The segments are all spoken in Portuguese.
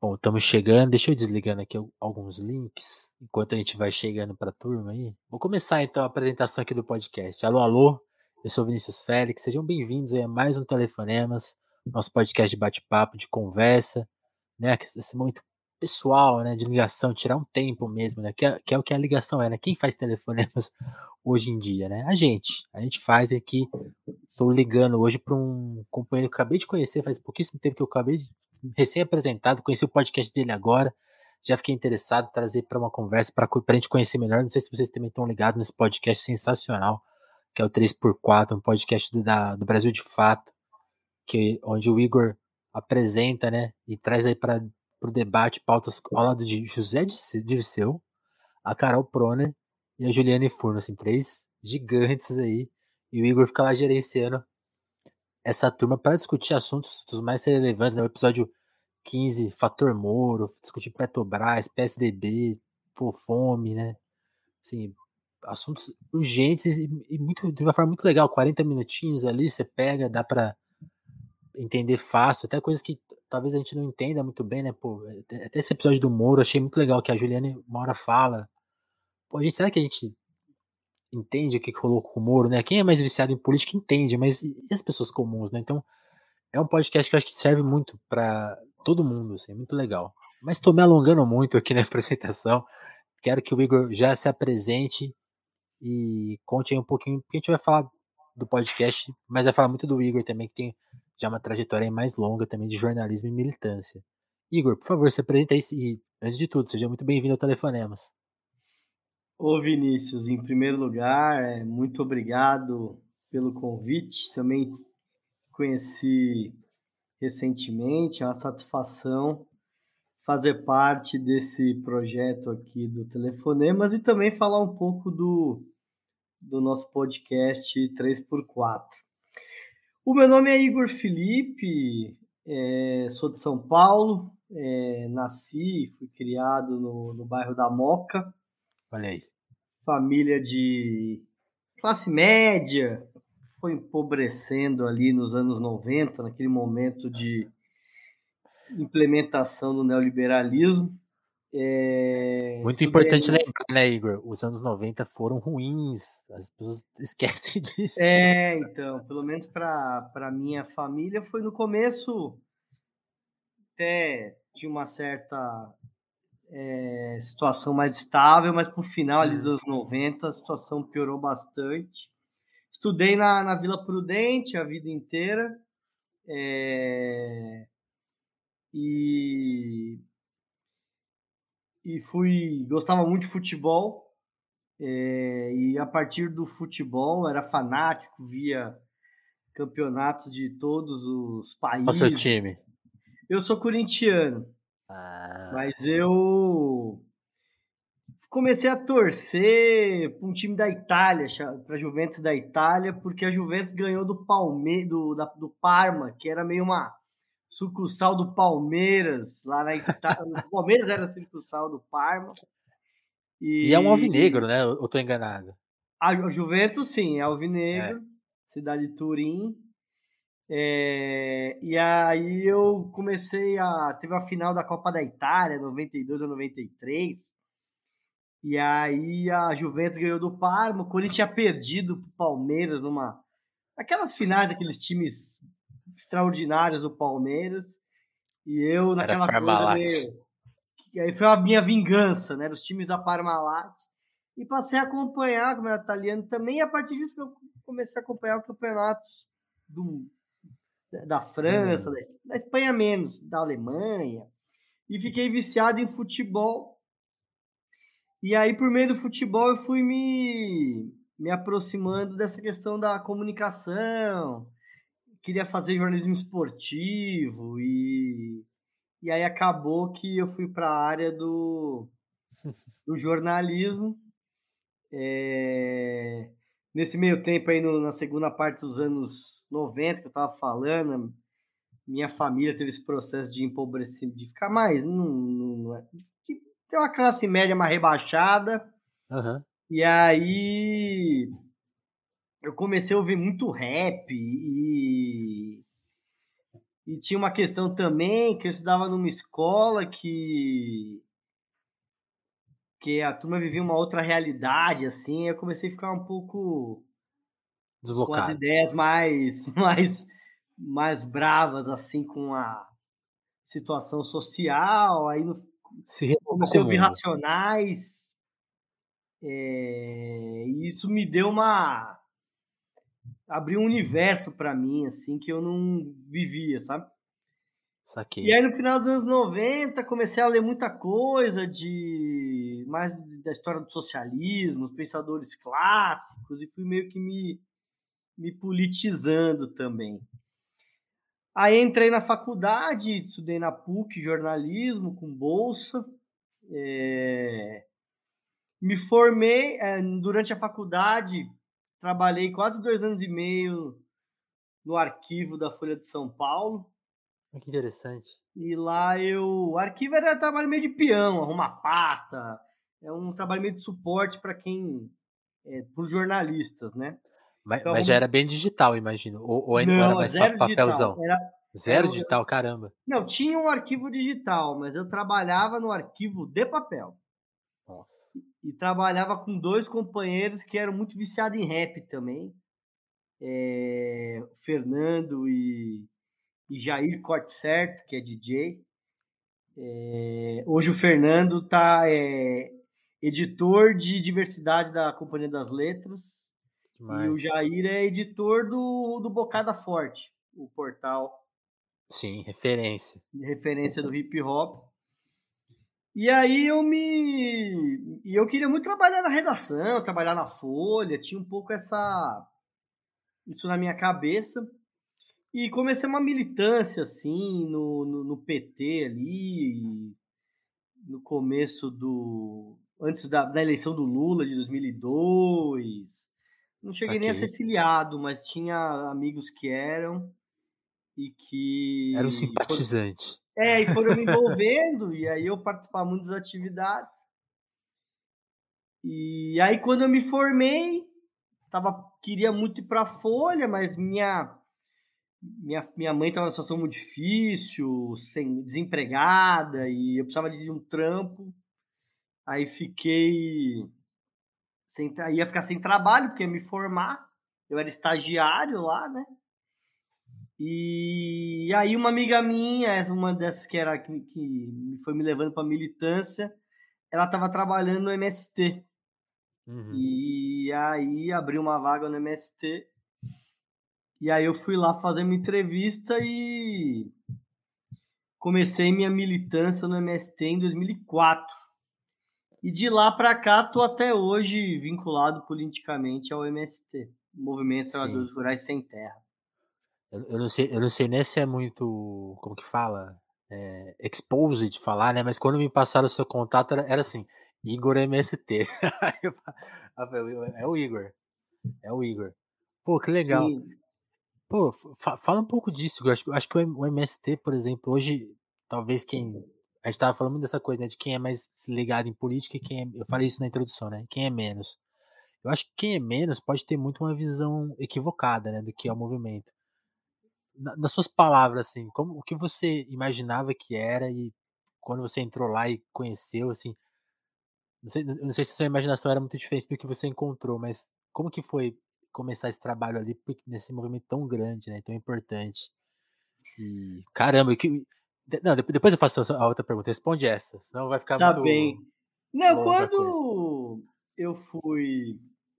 Bom, estamos chegando. Deixa eu desligando aqui alguns links enquanto a gente vai chegando para a turma aí. Vou começar então a apresentação aqui do podcast. Alô, alô. Eu sou Vinícius Félix. Sejam bem-vindos a mais um Telefonemas, nosso podcast de bate-papo, de conversa, né? Esse momento pessoal, né? De ligação, tirar um tempo mesmo, né? Que é, que é o que a ligação é, né? Quem faz telefonemas hoje em dia, né? A gente. A gente faz aqui. Estou ligando hoje para um companheiro que eu acabei de conhecer, faz pouquíssimo tempo que eu acabei de recém-apresentado, conheci o podcast dele agora, já fiquei interessado em trazer para uma conversa, para a gente conhecer melhor. Não sei se vocês também estão ligados nesse podcast sensacional, que é o 3x4, um podcast do, da, do Brasil de Fato, que, onde o Igor apresenta, né, e traz aí para o debate pautas ao lado de José Dirceu, a Carol Proner e a Juliane Furno, assim, três gigantes aí, e o Igor fica lá gerenciando essa turma para discutir assuntos dos mais relevantes. Né? O episódio 15, Fator Moro, discutir Petrobras, PSDB, pô, fome, né? Assim, assuntos urgentes e, e, muito, de uma forma muito legal. 40 minutinhos ali, você pega, dá para entender fácil, até coisas que talvez a gente não entenda muito bem, né? Pô, até esse episódio do Moro, achei muito legal que a Juliane uma hora fala. Pô, gente, será que a gente entende o que rolou com o Moro, né? Quem é mais viciado em política entende, mas e as pessoas comuns, né? Então, é um podcast que eu acho que serve muito para todo mundo, assim, muito legal. Mas estou me alongando muito aqui na apresentação. Quero que o Igor já se apresente e conte aí um pouquinho, porque a gente vai falar do podcast, mas vai falar muito do Igor também, que tem já uma trajetória mais longa também de jornalismo e militância. Igor, por favor, se apresenta aí e, antes de tudo, seja muito bem-vindo ao Telefonemas. Ô Vinícius, em primeiro lugar, é, muito obrigado pelo convite. Também conheci recentemente, é uma satisfação fazer parte desse projeto aqui do Telefonemas e também falar um pouco do, do nosso podcast 3x4. O meu nome é Igor Felipe, é, sou de São Paulo, é, nasci, fui criado no, no bairro da Moca, Olha aí. Família de classe média, foi empobrecendo ali nos anos 90, naquele momento de implementação do neoliberalismo. É... Muito importante lembrar, né, Igor? Os anos 90 foram ruins, as pessoas esquecem disso. É, então, pelo menos para minha família, foi no começo até tinha uma certa é, situação mais estável, mas por final ali dos uhum. anos 90 a situação piorou bastante. Estudei na, na Vila Prudente a vida inteira é, e, e fui gostava muito de futebol é, e a partir do futebol era fanático, via campeonatos de todos os países. Qual seu time? Eu sou corintiano. Ah. Mas eu comecei a torcer para um time da Itália, para a Juventus da Itália, porque a Juventus ganhou do Palme do, da, do Parma, que era meio uma sucursal do Palmeiras lá na Itália. o Palmeiras era sucursal do Parma. E, e é um alvinegro, né? Eu tô enganado. A Juventus, sim, é alvinegro, é. cidade de Turim. É, e aí eu comecei a. Teve a final da Copa da Itália, 92 ou 93. E aí a Juventus ganhou do Parma. O Corinthians tinha perdido pro Palmeiras numa. Aquelas finais daqueles times extraordinários do Palmeiras. E eu naquela coisa meio. E aí foi a minha vingança, né? Dos times da Parmalat. E passei a acompanhar, como era italiano também. E a partir disso eu comecei a acompanhar o campeonato do da França, uhum. da Espanha menos, da Alemanha, e fiquei viciado em futebol. E aí, por meio do futebol, eu fui me, me aproximando dessa questão da comunicação, queria fazer jornalismo esportivo, e, e aí acabou que eu fui para a área do, do jornalismo. É, nesse meio tempo aí, no, na segunda parte dos anos 90 que eu tava falando, minha família teve esse processo de empobrecimento, de ficar mais, não, não, é, de ter uma classe média mais rebaixada. Uhum. E aí eu comecei a ouvir muito rap e E tinha uma questão também que eu estudava numa escola que que a turma vivia uma outra realidade, assim, eu comecei a ficar um pouco Deslocado. com as ideias mais, mais, mais bravas, assim, com a situação social, aí no, Se comecei a ouvir racionais, é, e isso me deu uma abriu um universo para mim, assim, que eu não vivia, sabe? Saquei. E aí no final dos anos 90 comecei a ler muita coisa de mais da história do socialismo, os pensadores clássicos, e fui meio que me, me politizando também. Aí entrei na faculdade, estudei na PUC jornalismo com bolsa. É... Me formei é, durante a faculdade, trabalhei quase dois anos e meio no arquivo da Folha de São Paulo. Que interessante. E lá eu. O arquivo era trabalho meio de peão, arrumar pasta. É um trabalho meio de suporte para quem. É, para os jornalistas, né? Mas, então, mas, já era bem digital, imagino. Ou, ou ainda não, era mais zero papelzão? Digital. Era, zero digital, caramba. Não, tinha um arquivo digital, mas eu trabalhava no arquivo de papel. Nossa. E, trabalhava com dois companheiros que eram muito viciados em rap também. É, Fernando e e Jair Corte Certo, que é DJ. É, hoje o Fernando tá é, editor de diversidade da Companhia das Letras. Demais. E o Jair é editor do, do Bocada Forte, o portal. Sim, referência. Referência do hip hop. E aí eu me. E eu queria muito trabalhar na redação, trabalhar na Folha, tinha um pouco essa. Isso na minha cabeça. E comecei uma militância, assim, no, no, no PT ali, no começo do. antes da, da, eleição do Lula de 2002. Não cheguei nem a ser filiado, mas tinha amigos que eram e que. Era um simpatizante. É, e foram me envolvendo, e aí eu participava muito das atividades. E aí, quando eu me formei, tava, queria muito ir para Folha, mas minha minha, minha mãe estava numa situação muito difícil, sem, desempregada, e eu precisava de um trampo. Aí fiquei. Sem, ia ficar sem trabalho, porque ia me formar. Eu era estagiário lá, né? E aí uma amiga minha, uma dessas que era que, que foi me levando para militância, ela estava trabalhando no MST. Uhum. E aí abriu uma vaga no MST e aí eu fui lá fazer uma entrevista e comecei minha militância no MST em 2004. E de lá para cá tô até hoje vinculado politicamente ao MST, Movimento Trabalhadores Rurais Sem Terra. Eu, eu, não sei, eu não sei nem se é muito, como que fala, é, exposed falar, né? Mas quando me passaram o seu contato era, era assim, Igor MST. é o Igor, é o Igor. Pô, que legal. Sim. Pô, fala um pouco disso. Eu acho, acho que o MST, por exemplo, hoje, talvez quem. A gente tava falando dessa coisa, né? De quem é mais ligado em política e quem é. Eu falei isso na introdução, né? Quem é menos. Eu acho que quem é menos pode ter muito uma visão equivocada, né? Do que é o movimento. Nas suas palavras, assim, como o que você imaginava que era e quando você entrou lá e conheceu, assim. Não sei, não sei se a sua imaginação era muito diferente do que você encontrou, mas como que foi começar esse trabalho ali nesse movimento tão grande, né, tão importante. E caramba, que não, depois eu faço a outra pergunta. Responde essa, senão vai ficar tá muito. bem. Não, quando eu fui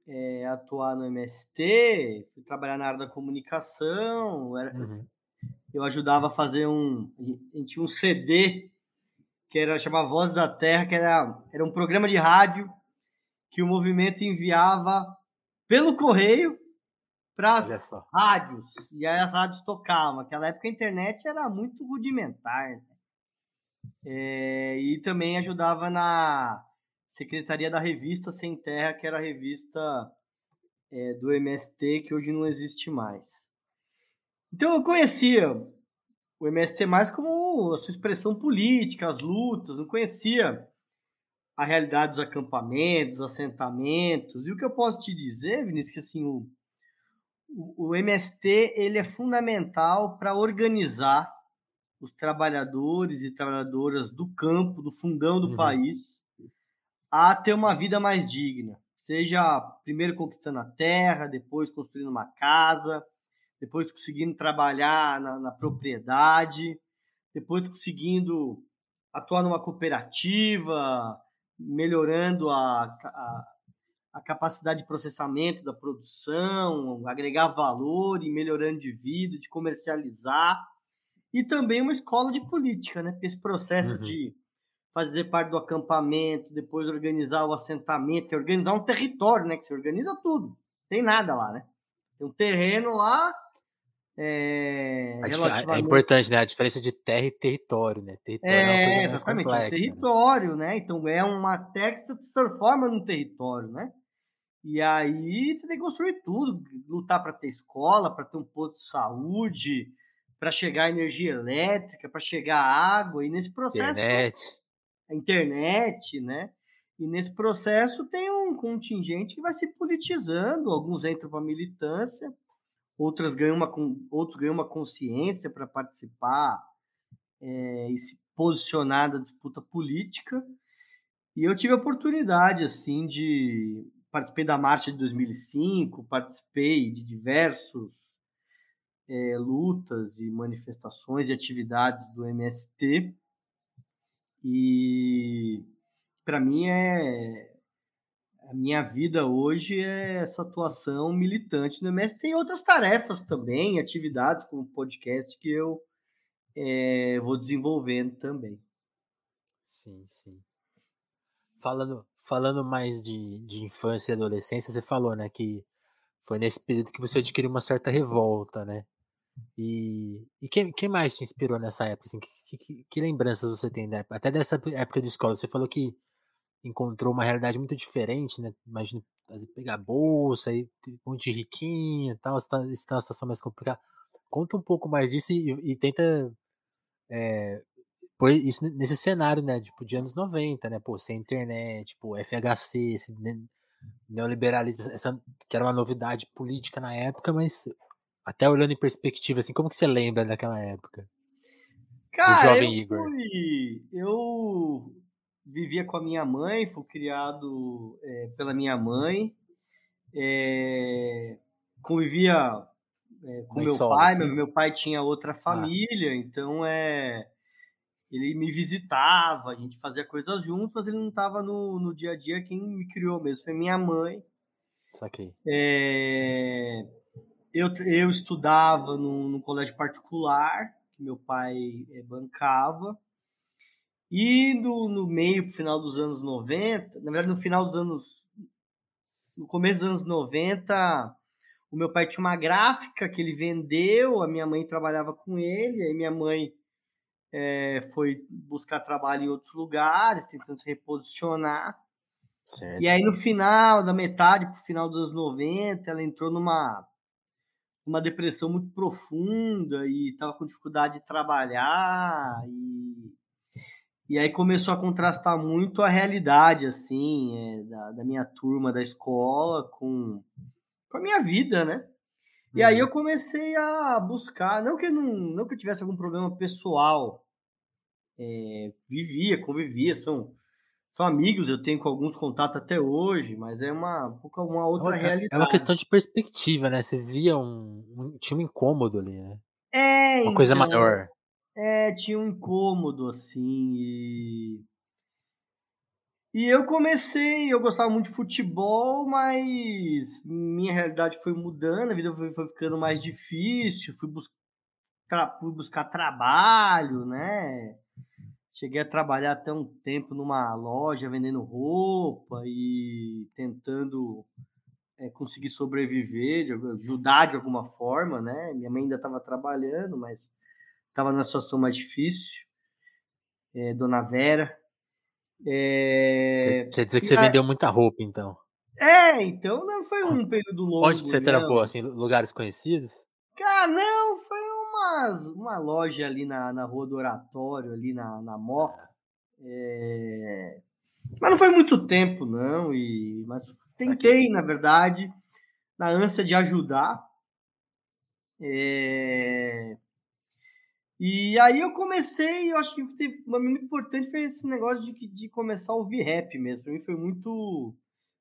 é, atuar no MST, fui trabalhar na área da comunicação, era, uhum. eu ajudava a fazer um. A gente tinha um CD que era chamava Voz da Terra, que era, era um programa de rádio que o movimento enviava pelo correio para as rádios. E aí as rádios tocavam. Naquela época a internet era muito rudimentar. Né? É, e também ajudava na secretaria da revista Sem Terra, que era a revista é, do MST, que hoje não existe mais. Então eu conhecia o MST mais como a sua expressão política, as lutas, não conhecia a realidade dos acampamentos, assentamentos. E o que eu posso te dizer, Vinícius, que assim, o, o, MST ele é fundamental para organizar os trabalhadores e trabalhadoras do campo, do fundão do uhum. país, a ter uma vida mais digna. Seja primeiro conquistando a terra, depois construindo uma casa, depois conseguindo trabalhar na, na propriedade, depois conseguindo atuar numa cooperativa, melhorando a, a, a, capacidade de processamento da produção, agregar valor e melhorando de vida, de comercializar. E também uma escola de política, né? Porque esse processo uhum. de fazer parte do acampamento, depois organizar o assentamento, que é organizar um território, né? Que você organiza tudo. Tem nada lá, né? Tem um terreno lá, é, é, importante, né? A diferença de terra e território, né? Território é, é uma exatamente, complexa, um né? território, né? né? Então é uma terra que se transforma num território, né? E aí você tem que construir tudo, lutar para ter escola, para ter um posto de saúde, para chegar energia elétrica, para chegar água, e nesse processo. Internet. A internet, né? E nesse processo tem um contingente que vai se politizando, alguns entram para militância, outras ganham uma, outros ganham uma consciência para participar é, e se posicionar da disputa política. E eu tive a oportunidade, assim, de... Participei da marcha de 2005, participei de diversos é, lutas e manifestações e atividades do MST. E para mim é a minha vida hoje é essa atuação militante no MS. Tem outras tarefas também, atividades como podcast que eu é, vou desenvolvendo também. Sim, sim. Falando, falando mais de, de infância e adolescência, você falou, né, que foi nesse período que você adquiriu uma certa revolta, né? E, e quem, quem mais te inspirou nessa época? Assim, que, que, que lembranças você tem da época? Até dessa época de escola. Você falou que encontrou uma realidade muito diferente, né? Imagina pegar bolsa e um monte de riquinho e tal, está, está uma situação mais complicada. Conta um pouco mais disso e, e tenta é, pôr isso nesse cenário, né? Tipo, de anos 90, né? Pô, sem internet, tipo, FHC, esse neoliberalismo, essa, que era uma novidade política na época, mas até olhando em perspectiva, assim, como que você lembra daquela época? Cara, jovem eu Igor. Fui, eu vivia com a minha mãe, fui criado é, pela minha mãe, é, convivia é, com mãe meu pai, meu, meu, pai tinha outra ah. família, ah. então é ele me visitava, a gente fazia coisas juntos, mas ele não estava no, no dia a dia. Quem me criou mesmo foi minha mãe. Saquei. É, eu, eu estudava num, num colégio particular, que meu pai é, bancava. E no, no meio, pro final dos anos 90, na verdade, no final dos anos. No começo dos anos 90, o meu pai tinha uma gráfica que ele vendeu, a minha mãe trabalhava com ele, aí minha mãe é, foi buscar trabalho em outros lugares, tentando se reposicionar. Certo. E aí, no final, da metade para o final dos anos 90, ela entrou numa uma depressão muito profunda e estava com dificuldade de trabalhar e e aí começou a contrastar muito a realidade, assim, é, da, da, minha turma da escola com, com a minha vida, né? E uhum. aí eu comecei a buscar, não que eu, não, não que eu tivesse algum problema pessoal, é, vivia, convivia, são, são amigos, eu tenho com alguns contatos até hoje, mas é uma, uma outra é, realidade. É uma questão de perspectiva, né? Você via um, um tinha um incômodo ali, né? É, uma então, coisa maior. É, tinha um incômodo, assim, e... E eu comecei, eu gostava muito de futebol, mas minha realidade foi mudando, a vida foi, foi ficando mais difícil, fui, bus fui buscar trabalho, né? Cheguei a trabalhar até um tempo numa loja vendendo roupa e tentando é, conseguir sobreviver, de, ajudar de alguma forma, né? Minha mãe ainda estava trabalhando, mas estava numa situação mais difícil, é, Dona Vera. É... Quer dizer que você vendeu muita roupa, então? É, então não foi um período longo. Onde você trampou, assim, lugares conhecidos? Cara, não, foi uma, uma loja ali na, na rua do Oratório, ali na, na Moca. É... Mas não foi muito tempo, não, e mas tentei, na verdade, na ânsia de ajudar. É... E aí eu comecei, eu acho que teve, muito importante foi esse negócio de, de começar a ouvir rap mesmo. Pra mim foi muito.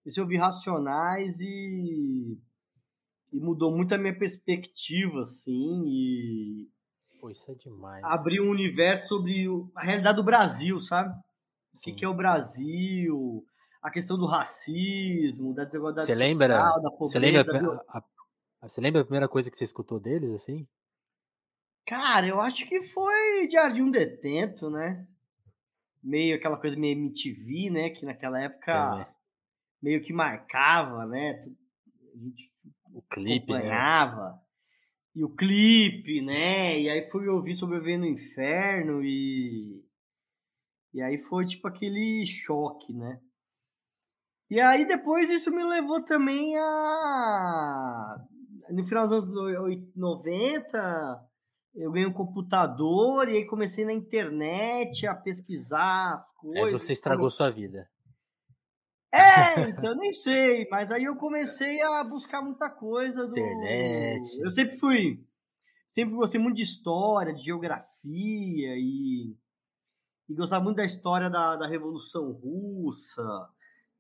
Esse ouvir Racionais e, e mudou muito a minha perspectiva, assim, e. Pô, isso é demais. Abriu um universo sobre a realidade do Brasil, sabe? O que, que é o Brasil, a questão do racismo, da desigualdade você social, lembra, da pobreza. Você lembra, a, a, você lembra a primeira coisa que você escutou deles, assim? Cara, eu acho que foi Jardim Detento, né? Meio aquela coisa meio MTV, né? Que naquela época meio que marcava, né? A gente o clipe, né? acompanhava. Né? E o clipe, né? E aí fui ouvir Sobreviver no Inferno e... E aí foi tipo aquele choque, né? E aí depois isso me levou também a... No final dos anos 90 eu ganhei um computador e aí comecei na internet a pesquisar as coisas. Aí você estragou sua vida. É, então nem sei, mas aí eu comecei a buscar muita coisa do internet. Eu sempre fui, sempre gostei muito de história, de geografia e, e gostava muito da história da, da Revolução Russa.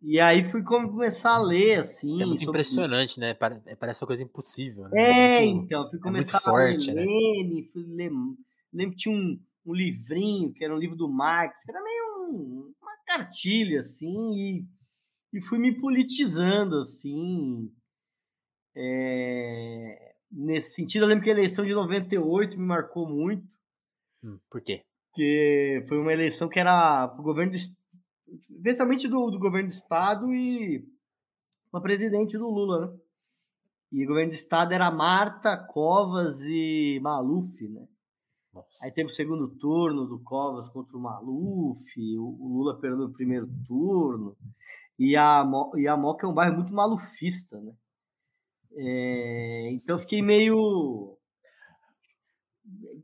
E aí fui começar a ler, assim. É muito sobre... impressionante, né? É, parece uma coisa impossível. Né? É, muito, então, fui é começar é a ler forte, Lênin, né? fui ler. Lembro que tinha um, um livrinho, que era um livro do Marx, que era meio um, uma cartilha, assim, e, e fui me politizando, assim. É... Nesse sentido, eu lembro que a eleição de 98 me marcou muito. Hum, por quê? Porque foi uma eleição que era o governo do especialmente do, do governo do estado e uma presidente do Lula, né? E o governo do estado era Marta, Covas e Maluf, né? Nossa. Aí teve o segundo turno do Covas contra o Maluf, o, Lula perdeu o primeiro turno. E a, e a Moca é um bairro muito malufista, né? É, então eu fiquei meio.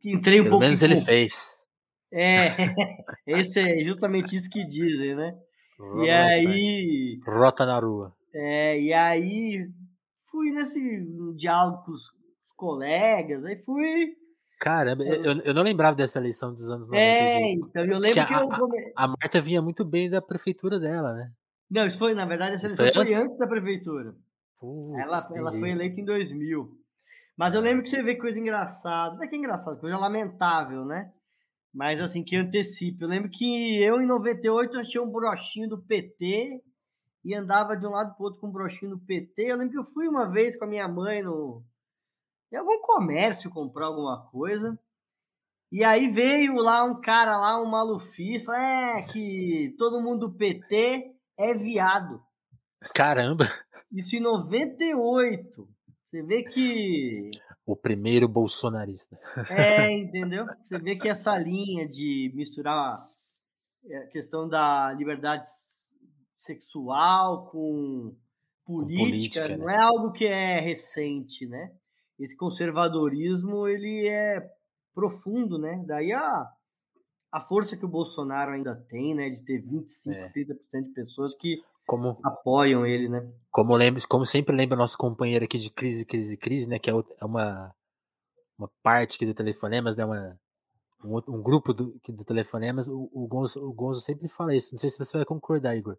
Entrei um Pelo pouco. menos ele fez. É, esse é justamente isso que dizem, né? e aí. Rota na rua. É, e aí fui nesse diálogo com os colegas, aí fui. Caramba, eu, eu não lembrava dessa eleição dos anos 90. É, então eu lembro que, a, eu. A Marta vinha muito bem da prefeitura dela, né? Não, isso foi, na verdade, essa eleição foi antes, foi antes da prefeitura. Ela, ela foi eleita em 2000. Mas eu lembro que você vê coisa engraçada. Não é que é engraçado, coisa lamentável, né? Mas assim, que antecipe. Eu lembro que eu em 98 achei um brochinho do PT e andava de um lado pro outro com um brochinho do PT. Eu lembro que eu fui uma vez com a minha mãe no em algum comércio comprar alguma coisa. E aí veio lá um cara lá, um malufista, é que todo mundo do PT é viado. Caramba! Isso em 98. Você vê que o primeiro bolsonarista. É, entendeu? Você vê que essa linha de misturar a questão da liberdade sexual com política, política não né? é algo que é recente, né? Esse conservadorismo, ele é profundo, né? Daí a, a força que o Bolsonaro ainda tem, né? De ter 25, é. 30% de pessoas que como, apoiam ele, né? Como, lembro, como sempre lembra nosso companheiro aqui de Crise, Crise, Crise, né? Que é, é uma, uma parte aqui do Telefonemas, né? Uma, um, um grupo do, do Telefonemas. O, o, Gonzo, o Gonzo sempre fala isso. Não sei se você vai concordar, Igor.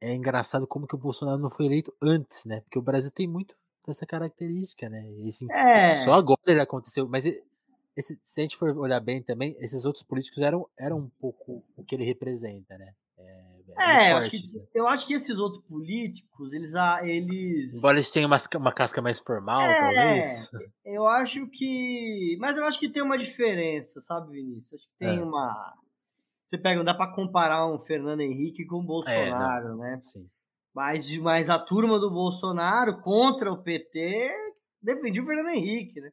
É engraçado como que o Bolsonaro não foi eleito antes, né? Porque o Brasil tem muito dessa característica, né? Esse, é. Só agora ele aconteceu. Mas esse, se a gente for olhar bem também, esses outros políticos eram, eram um pouco o que ele representa, né? É, eu, acho que, né? eu acho que esses outros políticos, eles. eles... Embora eles tenham uma, uma casca mais formal, é, talvez. Eu acho que. Mas eu acho que tem uma diferença, sabe, Vinícius? Acho que tem é. uma. Você pega, não dá para comparar um Fernando Henrique com o Bolsonaro, é, né? Sim. Mas, mas a turma do Bolsonaro contra o PT defendia o Fernando Henrique, né?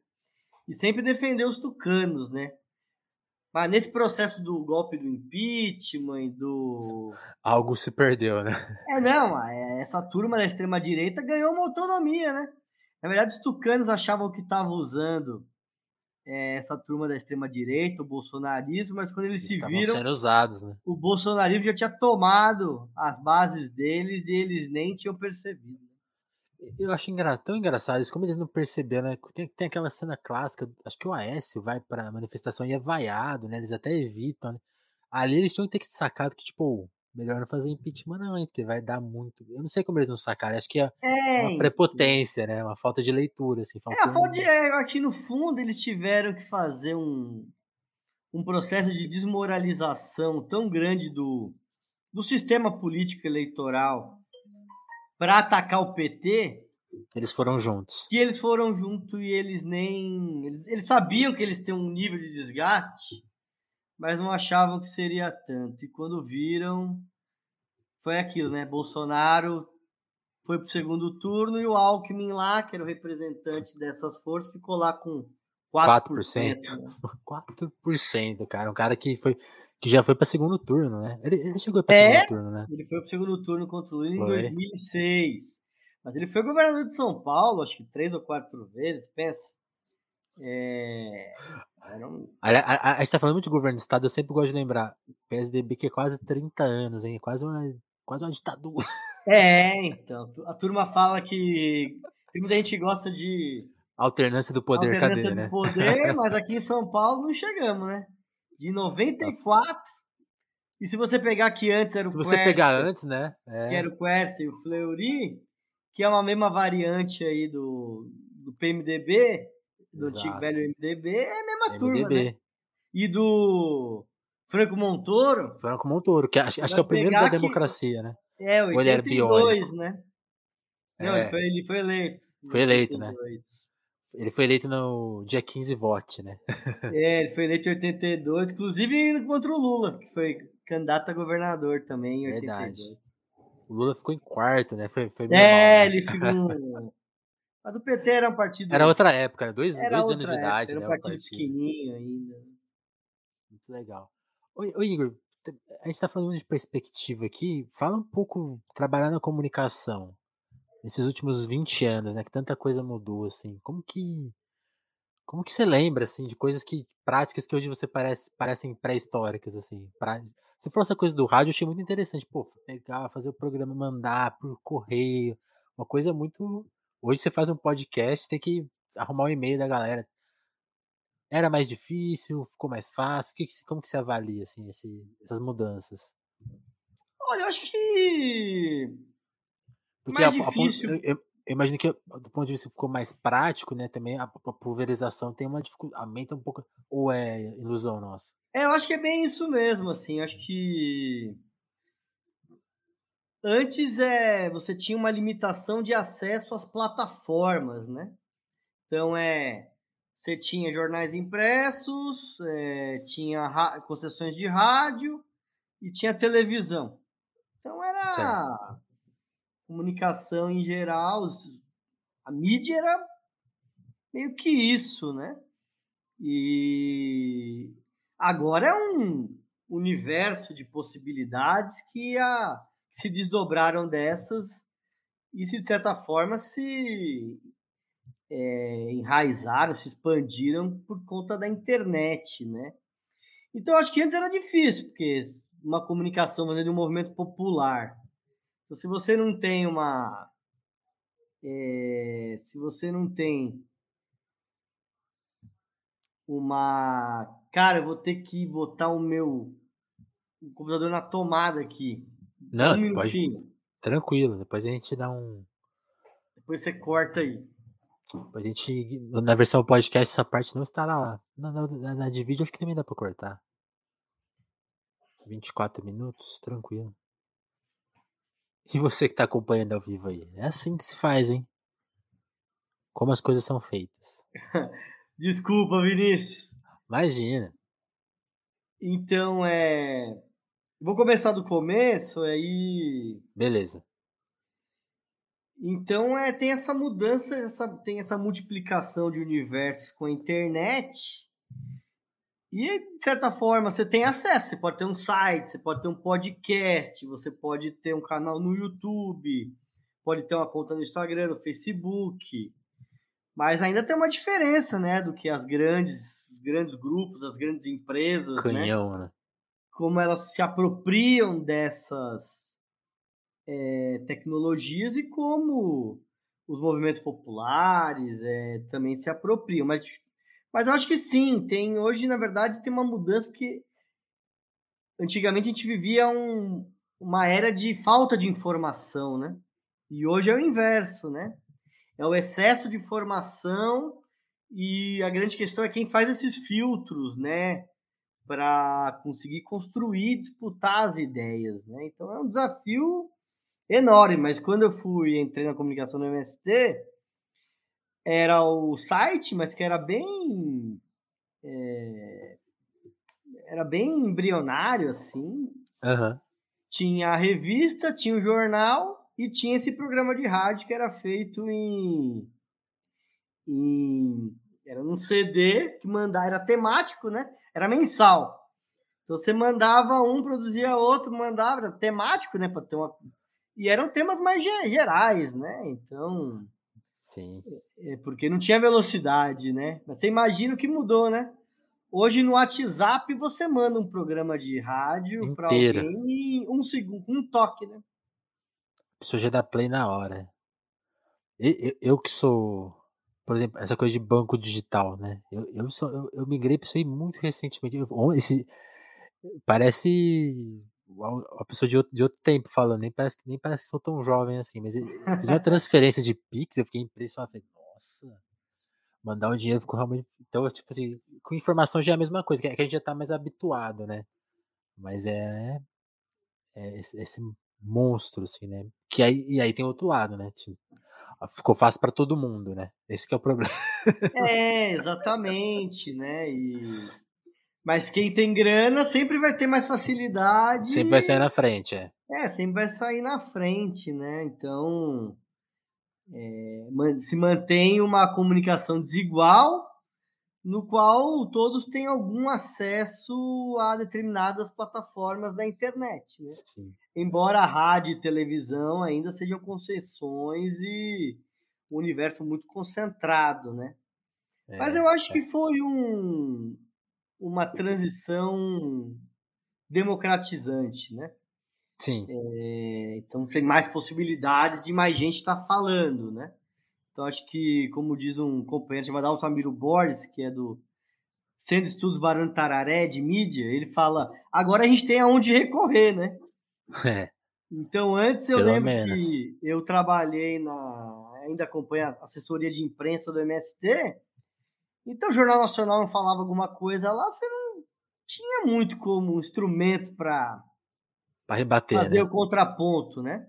E sempre defendeu os tucanos, né? Mas nesse processo do golpe do impeachment e do. Algo se perdeu, né? É, não, é, essa turma da extrema-direita ganhou uma autonomia, né? Na verdade, os tucanos achavam que estavam usando é, essa turma da extrema-direita, o bolsonarismo, mas quando eles, eles se viram. sendo usados, né? O bolsonarismo já tinha tomado as bases deles e eles nem tinham percebido. Eu acho engra... tão engraçado isso, como eles não perceberam, né? Tem, tem aquela cena clássica, acho que o Aécio vai pra manifestação e é vaiado, né? Eles até evitam, né? Ali eles tinham que ter sacado que, tipo, melhor não fazer impeachment não, hein? Porque vai dar muito. Eu não sei como eles não sacaram, acho que é, é uma prepotência, né? Uma falta de leitura, assim. É, falta de, é, aqui no fundo eles tiveram que fazer um, um processo de desmoralização tão grande do, do sistema político eleitoral para atacar o PT. Eles foram juntos. Que eles foram juntos e eles nem. Eles, eles sabiam que eles têm um nível de desgaste, mas não achavam que seria tanto. E quando viram, foi aquilo, né? Bolsonaro foi para o segundo turno e o Alckmin lá, que era o representante dessas forças, ficou lá com 4%. 4%, 4% cara. Um cara que foi que já foi para segundo turno, né? Ele, ele chegou para é, segundo turno, né? Ele foi para segundo turno contra o Lula em 2006. Mas ele foi governador de São Paulo, acho que três ou quatro vezes, pensa. É... Um... A, a, a, gente tá falando muito de governo do estado, eu sempre gosto de lembrar. PSDB que é quase 30 anos, hein? Quase uma, quase uma ditadura. É, então. A turma fala que. Tem muita gente que gosta de Alternância do poder, Alternância cadê, do né? poder, mas aqui em São Paulo não chegamos, né? De 94. E se você pegar que antes era o Se você pegar antes, né? É. Que era o Quercia e o Fleury, que é uma mesma variante aí do, do PMDB, do Exato. antigo velho MDB, é a mesma MDB. turma, né? E do Franco Montoro. Franco Montoro, que acho, acho que é o primeiro da democracia, né? É, o 82, né? Não, é. ele, foi, ele foi eleito. Foi eleito, 82. né? Ele foi eleito no dia 15 vote, né? é, ele foi eleito em 82, inclusive contra o Lula, que foi candidato a governador também em 82. Verdade. O Lula ficou em quarto, né? Foi, foi é, mal, né? ele ficou. Mas o PT era um partido. Era outra época, dois, era dois anos de idade. Era um né, partido, partido pequenininho ainda. Muito legal. Oi, Igor, a gente tá falando de perspectiva aqui. Fala um pouco, trabalhar na comunicação nesses últimos 20 anos, né, que tanta coisa mudou, assim, como que como que você lembra, assim, de coisas que, práticas que hoje você parece, parecem pré-históricas, assim, pra, se for essa coisa do rádio, eu achei muito interessante, pô, pegar, fazer o programa, mandar por correio, uma coisa muito, hoje você faz um podcast, tem que arrumar o um e-mail da galera, era mais difícil, ficou mais fácil, que, como que você avalia, assim, esse, essas mudanças? Olha, eu acho que porque mais a, difícil. A, eu, eu, imagino que do ponto de vista ficou mais prático, né? Também a, a pulverização tem uma dificuldade, aumenta um pouco. Ou é ilusão nossa? É, eu acho que é bem isso mesmo, assim. Acho que antes é você tinha uma limitação de acesso às plataformas, né? Então é você tinha jornais impressos, é, tinha concessões de rádio e tinha televisão. Então era certo comunicação em geral, a mídia era meio que isso, né? E agora é um universo de possibilidades que a, se desdobraram dessas e se de certa forma se é, enraizaram, se expandiram por conta da internet, né? Então acho que antes era difícil, porque uma comunicação de um movimento popular então, se você não tem uma. É, se você não tem uma. Cara, eu vou ter que botar o meu o computador na tomada aqui. Não, um pode... Tranquilo, depois a gente dá um. Depois você corta aí. Depois a gente. Na versão podcast, essa parte não estará lá. Na, na, na de vídeo, acho que também dá pra cortar. 24 minutos, tranquilo. E você que tá acompanhando ao vivo aí? É assim que se faz, hein? Como as coisas são feitas. Desculpa, Vinícius. Imagina. Então, é. Vou começar do começo, aí. Beleza. Então, é, tem essa mudança, essa, tem essa multiplicação de universos com a internet. E, de certa forma, você tem acesso. Você pode ter um site, você pode ter um podcast, você pode ter um canal no YouTube, pode ter uma conta no Instagram, no Facebook. Mas ainda tem uma diferença, né, do que as grandes, grandes grupos, as grandes empresas, né? Canhão, né? né? Como elas se apropriam dessas é, tecnologias e como os movimentos populares é, também se apropriam. Mas, mas eu acho que sim, tem hoje, na verdade, tem uma mudança que antigamente a gente vivia um, uma era de falta de informação, né? E hoje é o inverso, né? É o excesso de informação e a grande questão é quem faz esses filtros, né? Para conseguir construir, disputar as ideias, né? Então é um desafio enorme, mas quando eu fui, entrei na comunicação no MST, era o site, mas que era bem... É, era bem embrionário, assim. Uhum. Tinha a revista, tinha o jornal e tinha esse programa de rádio que era feito em, em era num CD que mandava, era temático, né? Era mensal. Então você mandava um, produzia outro, mandava, era temático, né? Ter uma e eram temas mais gerais, né? Então, sim, é porque não tinha velocidade, né? Mas você imagina o que mudou, né? Hoje no WhatsApp você manda um programa de rádio para alguém em um segundo, um toque, né? A pessoa já dá play na hora. Eu, eu, eu, que sou, por exemplo, essa coisa de banco digital, né? Eu, eu, sou, eu, eu migrei para isso aí muito recentemente. Esse, parece uma pessoa de outro, de outro tempo falando, nem parece, nem parece que sou tão jovem assim, mas eu fiz uma transferência de Pix, eu fiquei impressionado, falei, nossa, mandar o dinheiro ficou realmente. Então, tipo assim, com informação já é a mesma coisa, que a gente já tá mais habituado, né? Mas é. é esse, esse, monstro, assim, né? Que aí, e aí tem outro lado, né? Tipo, ficou fácil para todo mundo, né? Esse que é o problema. É, exatamente, né? E... Mas quem tem grana sempre vai ter mais facilidade. Sempre vai sair na frente, é. É, sempre vai sair na frente, né? Então é, se mantém uma comunicação desigual, no qual todos têm algum acesso a determinadas plataformas da internet. Né? Embora a rádio e televisão ainda sejam concessões e um universo muito concentrado, né? É, Mas eu acho é. que foi um, uma transição democratizante, né? Sim. É, então tem mais possibilidades de mais gente estar tá falando, né? Então acho que, como diz um companheiro chamado Altamiro Borges, que é do Centro de Estudos Barão Tararé de mídia, ele fala: agora a gente tem aonde recorrer, né? É. Então antes eu Pelo lembro menos. que eu trabalhei na. ainda acompanho a assessoria de imprensa do MST. Então o Jornal Nacional não falava alguma coisa lá, você não tinha muito como instrumento para rebater. Fazer né? o contraponto, né?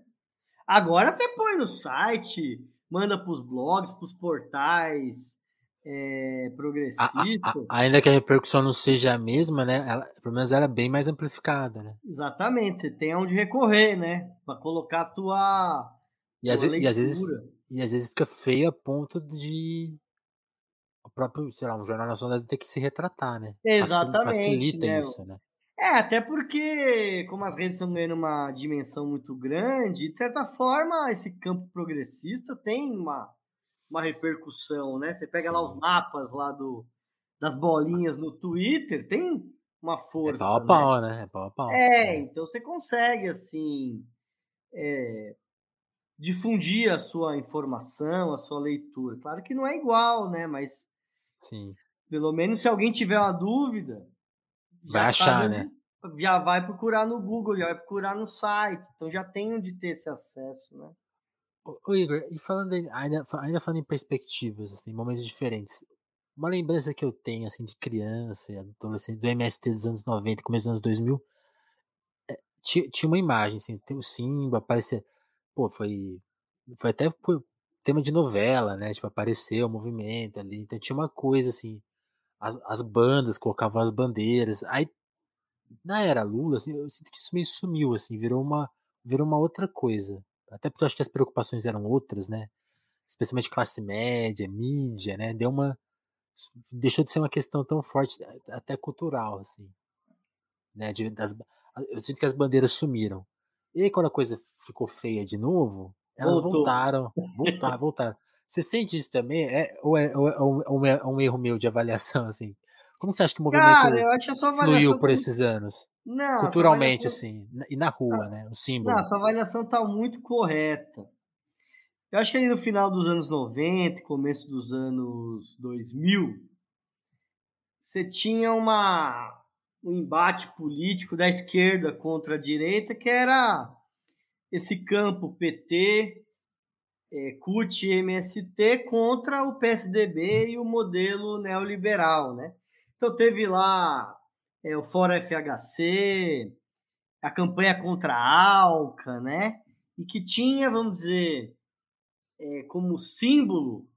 Agora você põe no site, manda para os blogs, para os portais é, progressistas. A, a, ainda que a repercussão não seja a mesma, né? Ela, pelo menos ela é bem mais amplificada, né? Exatamente, você tem onde recorrer, né? Para colocar a tua. E, às, e, às vezes, e às vezes fica feio a ponto de próprio, sei lá, um jornal nacional ter que se retratar, né? Exatamente. Facilita né? isso, né? É, até porque, como as redes estão ganhando uma dimensão muito grande, de certa forma, esse campo progressista tem uma, uma repercussão, né? Você pega Sim. lá os mapas lá do, das bolinhas no Twitter, tem uma força. É pau a né? pau, né? É pau a pau. É, é. então você consegue, assim, é, difundir a sua informação, a sua leitura. Claro que não é igual, né? Mas, Sim. pelo menos se alguém tiver uma dúvida Vai achar, né? Já vai procurar no Google, já vai procurar no site, então já tem onde ter esse acesso, né? Ô, Igor, e falando ainda, ainda falando em perspectivas, assim, momentos diferentes, uma lembrança que eu tenho, assim, de criança e adolescente, do MST dos anos 90, começo dos anos 2000, é, tinha, tinha uma imagem, assim, tem o Simba, aparecia, pô, foi, foi até tema de novela, né, tipo, apareceu o movimento ali, então tinha uma coisa, assim, as, as bandas colocavam as bandeiras. Aí, na era Lula, assim, eu sinto que isso meio sumiu, assim, virou uma, virou uma outra coisa. Até porque eu acho que as preocupações eram outras, né? Especialmente classe média, mídia, né? Deu uma. Deixou de ser uma questão tão forte, até cultural, assim. Né? De, das, eu sinto que as bandeiras sumiram. E aí, quando a coisa ficou feia de novo, elas Voltou. voltaram. Voltaram, voltaram. Você sente isso também? É, ou, é, ou, é, ou é um erro meu de avaliação, assim? Como você acha que o movimento Cara, eu acho que fluiu por esses anos? Não, Culturalmente, assim, e na rua, né? O símbolo. Não, a sua avaliação está muito correta. Eu acho que ali no final dos anos 90, começo dos anos 2000, você tinha uma, um embate político da esquerda contra a direita, que era esse campo PT, é, CUT e MST contra o PSDB e o modelo neoliberal, né? Então teve lá é, o Fora FHC, a campanha contra a ALCA, né? E que tinha, vamos dizer, é, como símbolo,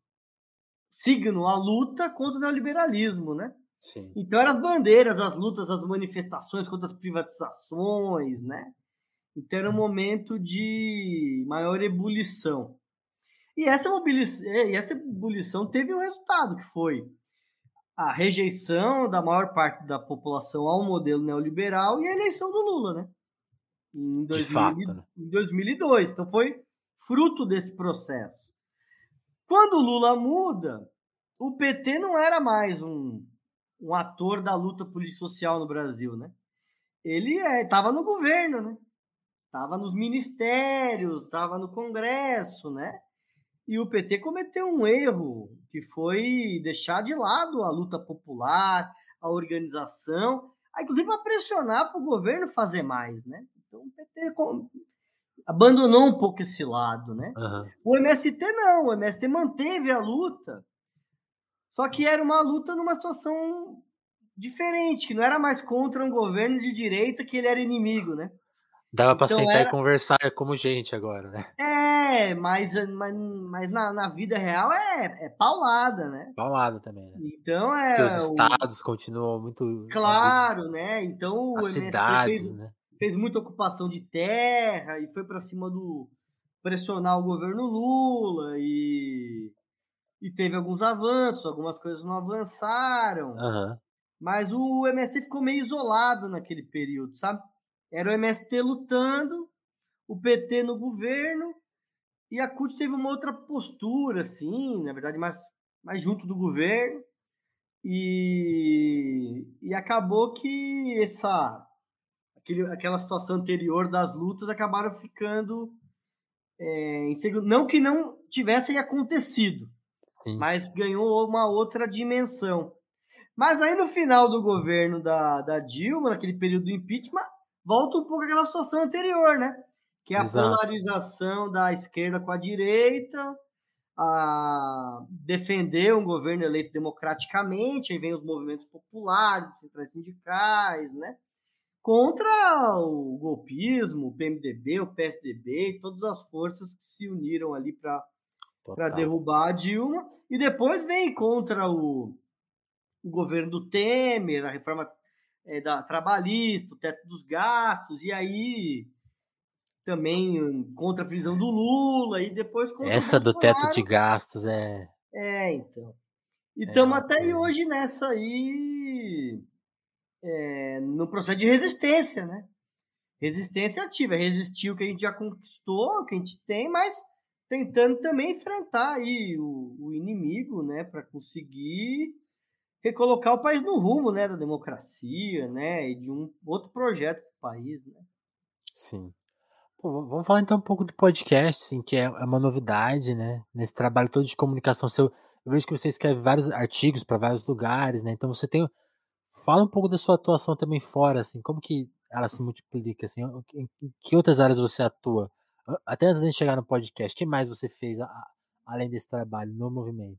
signo, a luta contra o neoliberalismo, né? Sim. Então eram as bandeiras, as lutas, as manifestações contra as privatizações, né? Então era um momento de maior ebulição. E essa, e essa ebulição teve um resultado, que foi a rejeição da maior parte da população ao modelo neoliberal e a eleição do Lula, né? Em, 2000, fato, né? em 2002. Então foi fruto desse processo. Quando o Lula muda, o PT não era mais um, um ator da luta político-social no Brasil, né? Ele estava é, no governo, né? Estava nos ministérios, estava no Congresso, né? E o PT cometeu um erro, que foi deixar de lado a luta popular, a organização, inclusive para pressionar para o governo fazer mais, né? Então o PT abandonou um pouco esse lado, né? Uhum. O MST não, o MST manteve a luta, só que era uma luta numa situação diferente, que não era mais contra um governo de direita que ele era inimigo, né? Dava então, para sentar era... e conversar como gente agora, né? É, mas, mas, mas na, na vida real é, é paulada, né? Paulada também, né? Então é. Porque os estados o... continuam muito. Claro, né? Então As cidades, fez, né? fez muita ocupação de terra e foi para cima do. pressionar o governo Lula e. E teve alguns avanços, algumas coisas não avançaram. Uhum. Mas o MST ficou meio isolado naquele período, sabe? Era o MST lutando, o PT no governo, e a CUT teve uma outra postura, assim, na verdade, mais, mais junto do governo. E, e acabou que essa aquele, aquela situação anterior das lutas acabaram ficando é, em segundo. Não que não tivessem acontecido, Sim. mas ganhou uma outra dimensão. Mas aí no final do governo da, da Dilma, naquele período do impeachment, volta um pouco àquela situação anterior, né? Que é a Exato. polarização da esquerda com a direita, a defender um governo eleito democraticamente, aí vem os movimentos populares, centrais sindicais, né? Contra o golpismo, o PMDB, o PSDB todas as forças que se uniram ali para derrubar a Dilma. E depois vem contra o, o governo do Temer, a reforma é, da trabalhista, o teto dos gastos, e aí também contra a prisão do Lula, e depois contra Essa do teto de gastos é. É, então. E estamos é até hoje nessa aí, é, no processo de resistência, né? Resistência ativa, resistir o que a gente já conquistou, o que a gente tem, mas tentando também enfrentar aí o, o inimigo, né, para conseguir recolocar o país no rumo, né, da democracia, né, e de um outro projeto para o país, né. Sim. Pô, vamos falar então um pouco do podcast, assim, que é, é uma novidade, né, nesse trabalho todo de comunicação seu. Eu vejo que você escreve vários artigos para vários lugares, né, então você tem... Fala um pouco da sua atuação também fora, assim, como que ela se multiplica, assim, em que outras áreas você atua? Até antes de chegar no podcast, o que mais você fez a, além desse trabalho no movimento?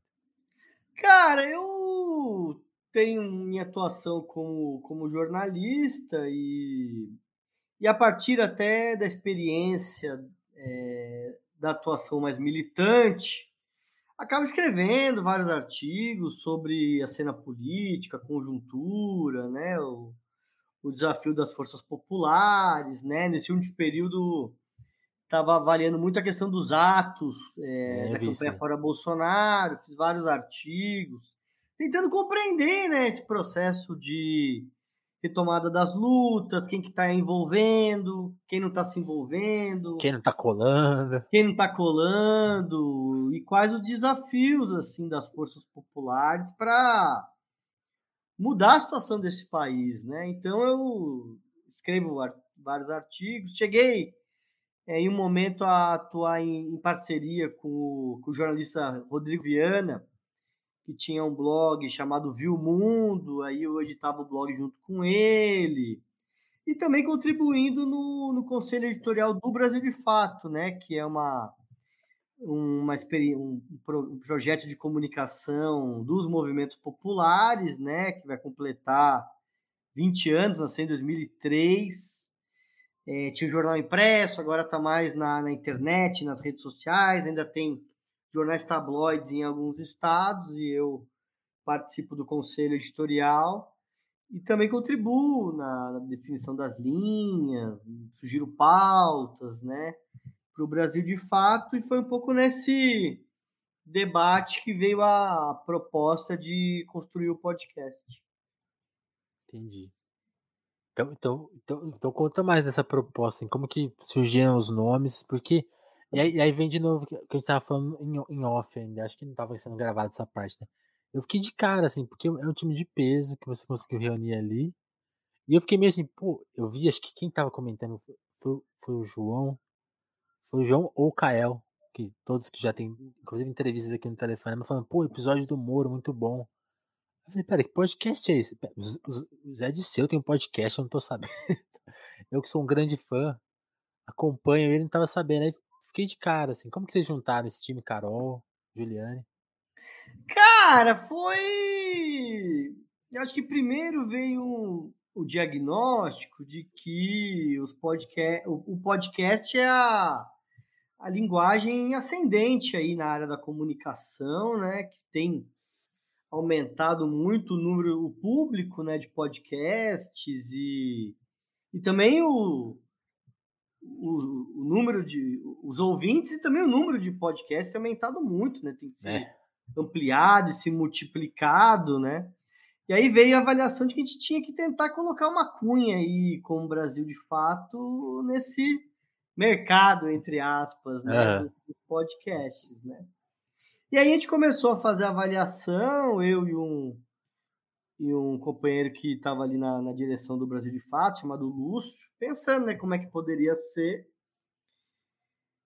Cara, eu tenho minha atuação como, como jornalista e, e a partir até da experiência é, da atuação mais militante, acabo escrevendo vários artigos sobre a cena política, conjuntura, né, o, o desafio das forças populares, né, nesse último período estava avaliando muito a questão dos atos é, é, da campanha fora Bolsonaro, fiz vários artigos, tentando compreender né, esse processo de retomada das lutas, quem que está envolvendo, quem não está se envolvendo, quem não está colando, quem não está colando e quais os desafios assim das forças populares para mudar a situação desse país, né? Então eu escrevo vários artigos, cheguei é, em um momento a atuar em, em parceria com com o, jornalista Rodrigo Viana, que tinha um blog chamado Viu Mundo, aí eu editava o blog junto com ele, e também contribuindo no, no conselho editorial do Brasil de Fato, né, que é uma, uma um, um projeto de comunicação dos movimentos populares, né, que vai completar 20 anos, nasceu em 2003, é, tinha o jornal impresso, agora está mais na, na, internet, nas redes sociais, ainda tem jornais tabloides em alguns estados e eu participo do conselho editorial e também contribuo na, definição das linhas, sugiro pautas, né, para o Brasil de fato e foi um pouco nesse debate que veio a proposta de construir o podcast. Entendi. Então, então, então, então conta mais dessa proposta, assim, como que surgiram os nomes, porque. E aí, e aí vem de novo que a gente tava falando em, em off ainda, acho que não tava sendo gravado essa parte, né? Eu fiquei de cara, assim, porque é um time de peso que você conseguiu reunir ali. E eu fiquei meio assim, pô, eu vi, acho que quem tava comentando foi, foi, foi o João. Foi o João ou o Kael, que todos que já tem, inclusive entrevistas aqui no telefone, falando, pô, episódio do Moro, muito bom. Eu falei, pera, que podcast é esse? O Zé Disseu tem um podcast, eu não tô sabendo. Eu que sou um grande fã, acompanho ele, não tava sabendo. Aí fiquei de cara, assim, como que vocês juntaram esse time, Carol, Juliane? Cara, foi. Eu acho que primeiro veio o diagnóstico de que os podcast, o podcast é a, a linguagem ascendente aí na área da comunicação, né? Que tem aumentado muito o número, o público né, de podcasts e, e também o, o, o, número de os ouvintes e também o número de podcasts tem aumentado muito, né? Tem sido é. ampliado e se multiplicado, né? E aí veio a avaliação de que a gente tinha que tentar colocar uma cunha aí com o Brasil de fato nesse mercado, entre aspas, né? Uhum. Dos podcasts, né? E aí a gente começou a fazer a avaliação, eu e um, e um companheiro que estava ali na, na, direção do Brasil de Fato, chamado Lúcio, pensando né, como é que poderia ser.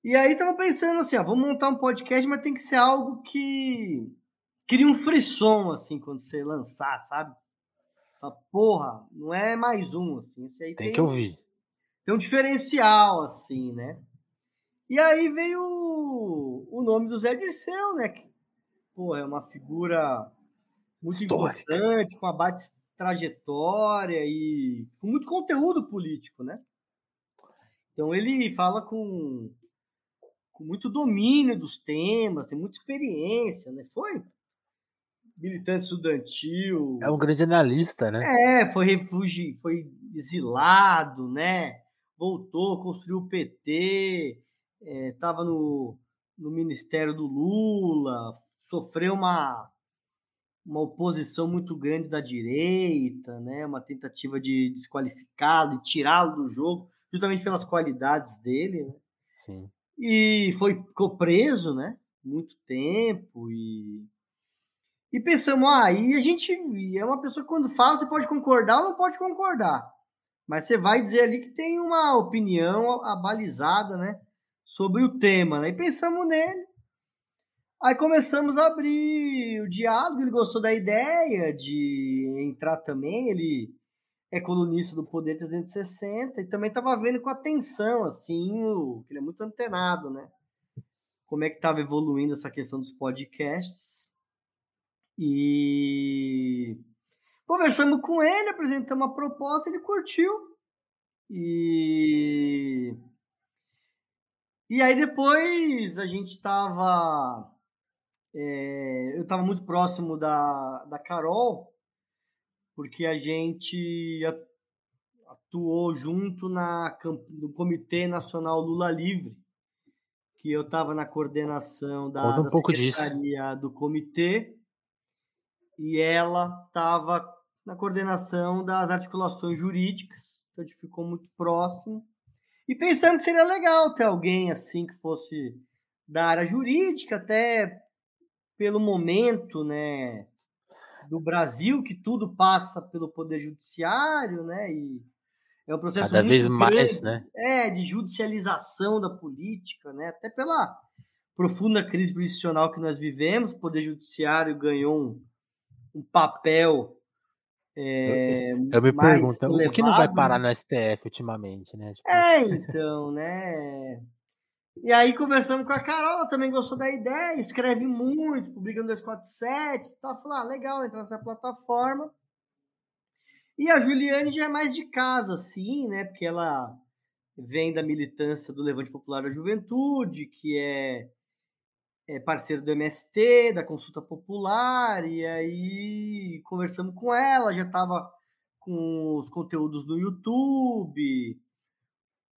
E aí estava pensando assim, ó, vamos montar um podcast, mas tem que ser algo que cria um frisson, assim, quando você lançar, sabe? Porra, não é mais um, assim. Esse aí tem, tem que ouvir. Tem um diferencial, assim, né? E aí veio o nome do Zé Dirceu, né? Que, pô, é uma figura muito Histórica. importante, com uma bate trajetória e com muito conteúdo político, né? Então ele fala com, com muito domínio dos temas, tem muita experiência, né? Foi militante estudantil. É um grande analista, né? É, foi refugio, foi exilado, né? Voltou, construiu o PT, estava é, no, no ministério do Lula, sofreu uma, uma oposição muito grande da direita, né? uma tentativa de desqualificá-lo, de tirá-lo do jogo, justamente pelas qualidades dele. Né? Sim. E foi, ficou preso né? muito tempo e. E pensamos, ah, e a gente é uma pessoa que quando fala, você pode concordar ou não pode concordar. Mas você vai dizer ali que tem uma opinião abalizada, né? sobre o tema, né? E pensamos nele. Aí começamos a abrir o diálogo, ele gostou da ideia de entrar também, ele é colunista do Poder 360 e também estava vendo com atenção, assim, o, ele é muito antenado, né? Como é que estava evoluindo essa questão dos podcasts. E conversamos com ele, apresentamos a proposta, ele curtiu. E e aí depois a gente estava. É, eu estava muito próximo da, da Carol, porque a gente atuou junto na, no Comitê Nacional Lula Livre, que eu estava na coordenação da, Conta um da pouco Secretaria disso. do Comitê e ela estava na coordenação das articulações jurídicas, então a gente ficou muito próximo. E pensando que seria legal ter alguém assim que fosse da área jurídica, até pelo momento, né, do Brasil, que tudo passa pelo poder judiciário, né, e É um processo Cada vez grande, mais, né? É, de judicialização da política, né? Até pela profunda crise institucional que nós vivemos, o Poder Judiciário ganhou um, um papel. É, eu me mais pergunto, o que não vai parar no STF ultimamente, né? Tipo, é, então, né? E aí conversamos com a Carol, ela também gostou da ideia, escreve muito, publica no 247, tá? Falou, ah, legal, entrar nessa plataforma. E a Juliane já é mais de casa, assim, né? Porque ela vem da militância do Levante Popular da Juventude, que é é parceiro do MST, da Consulta Popular, e aí conversamos com ela, já estava com os conteúdos no YouTube,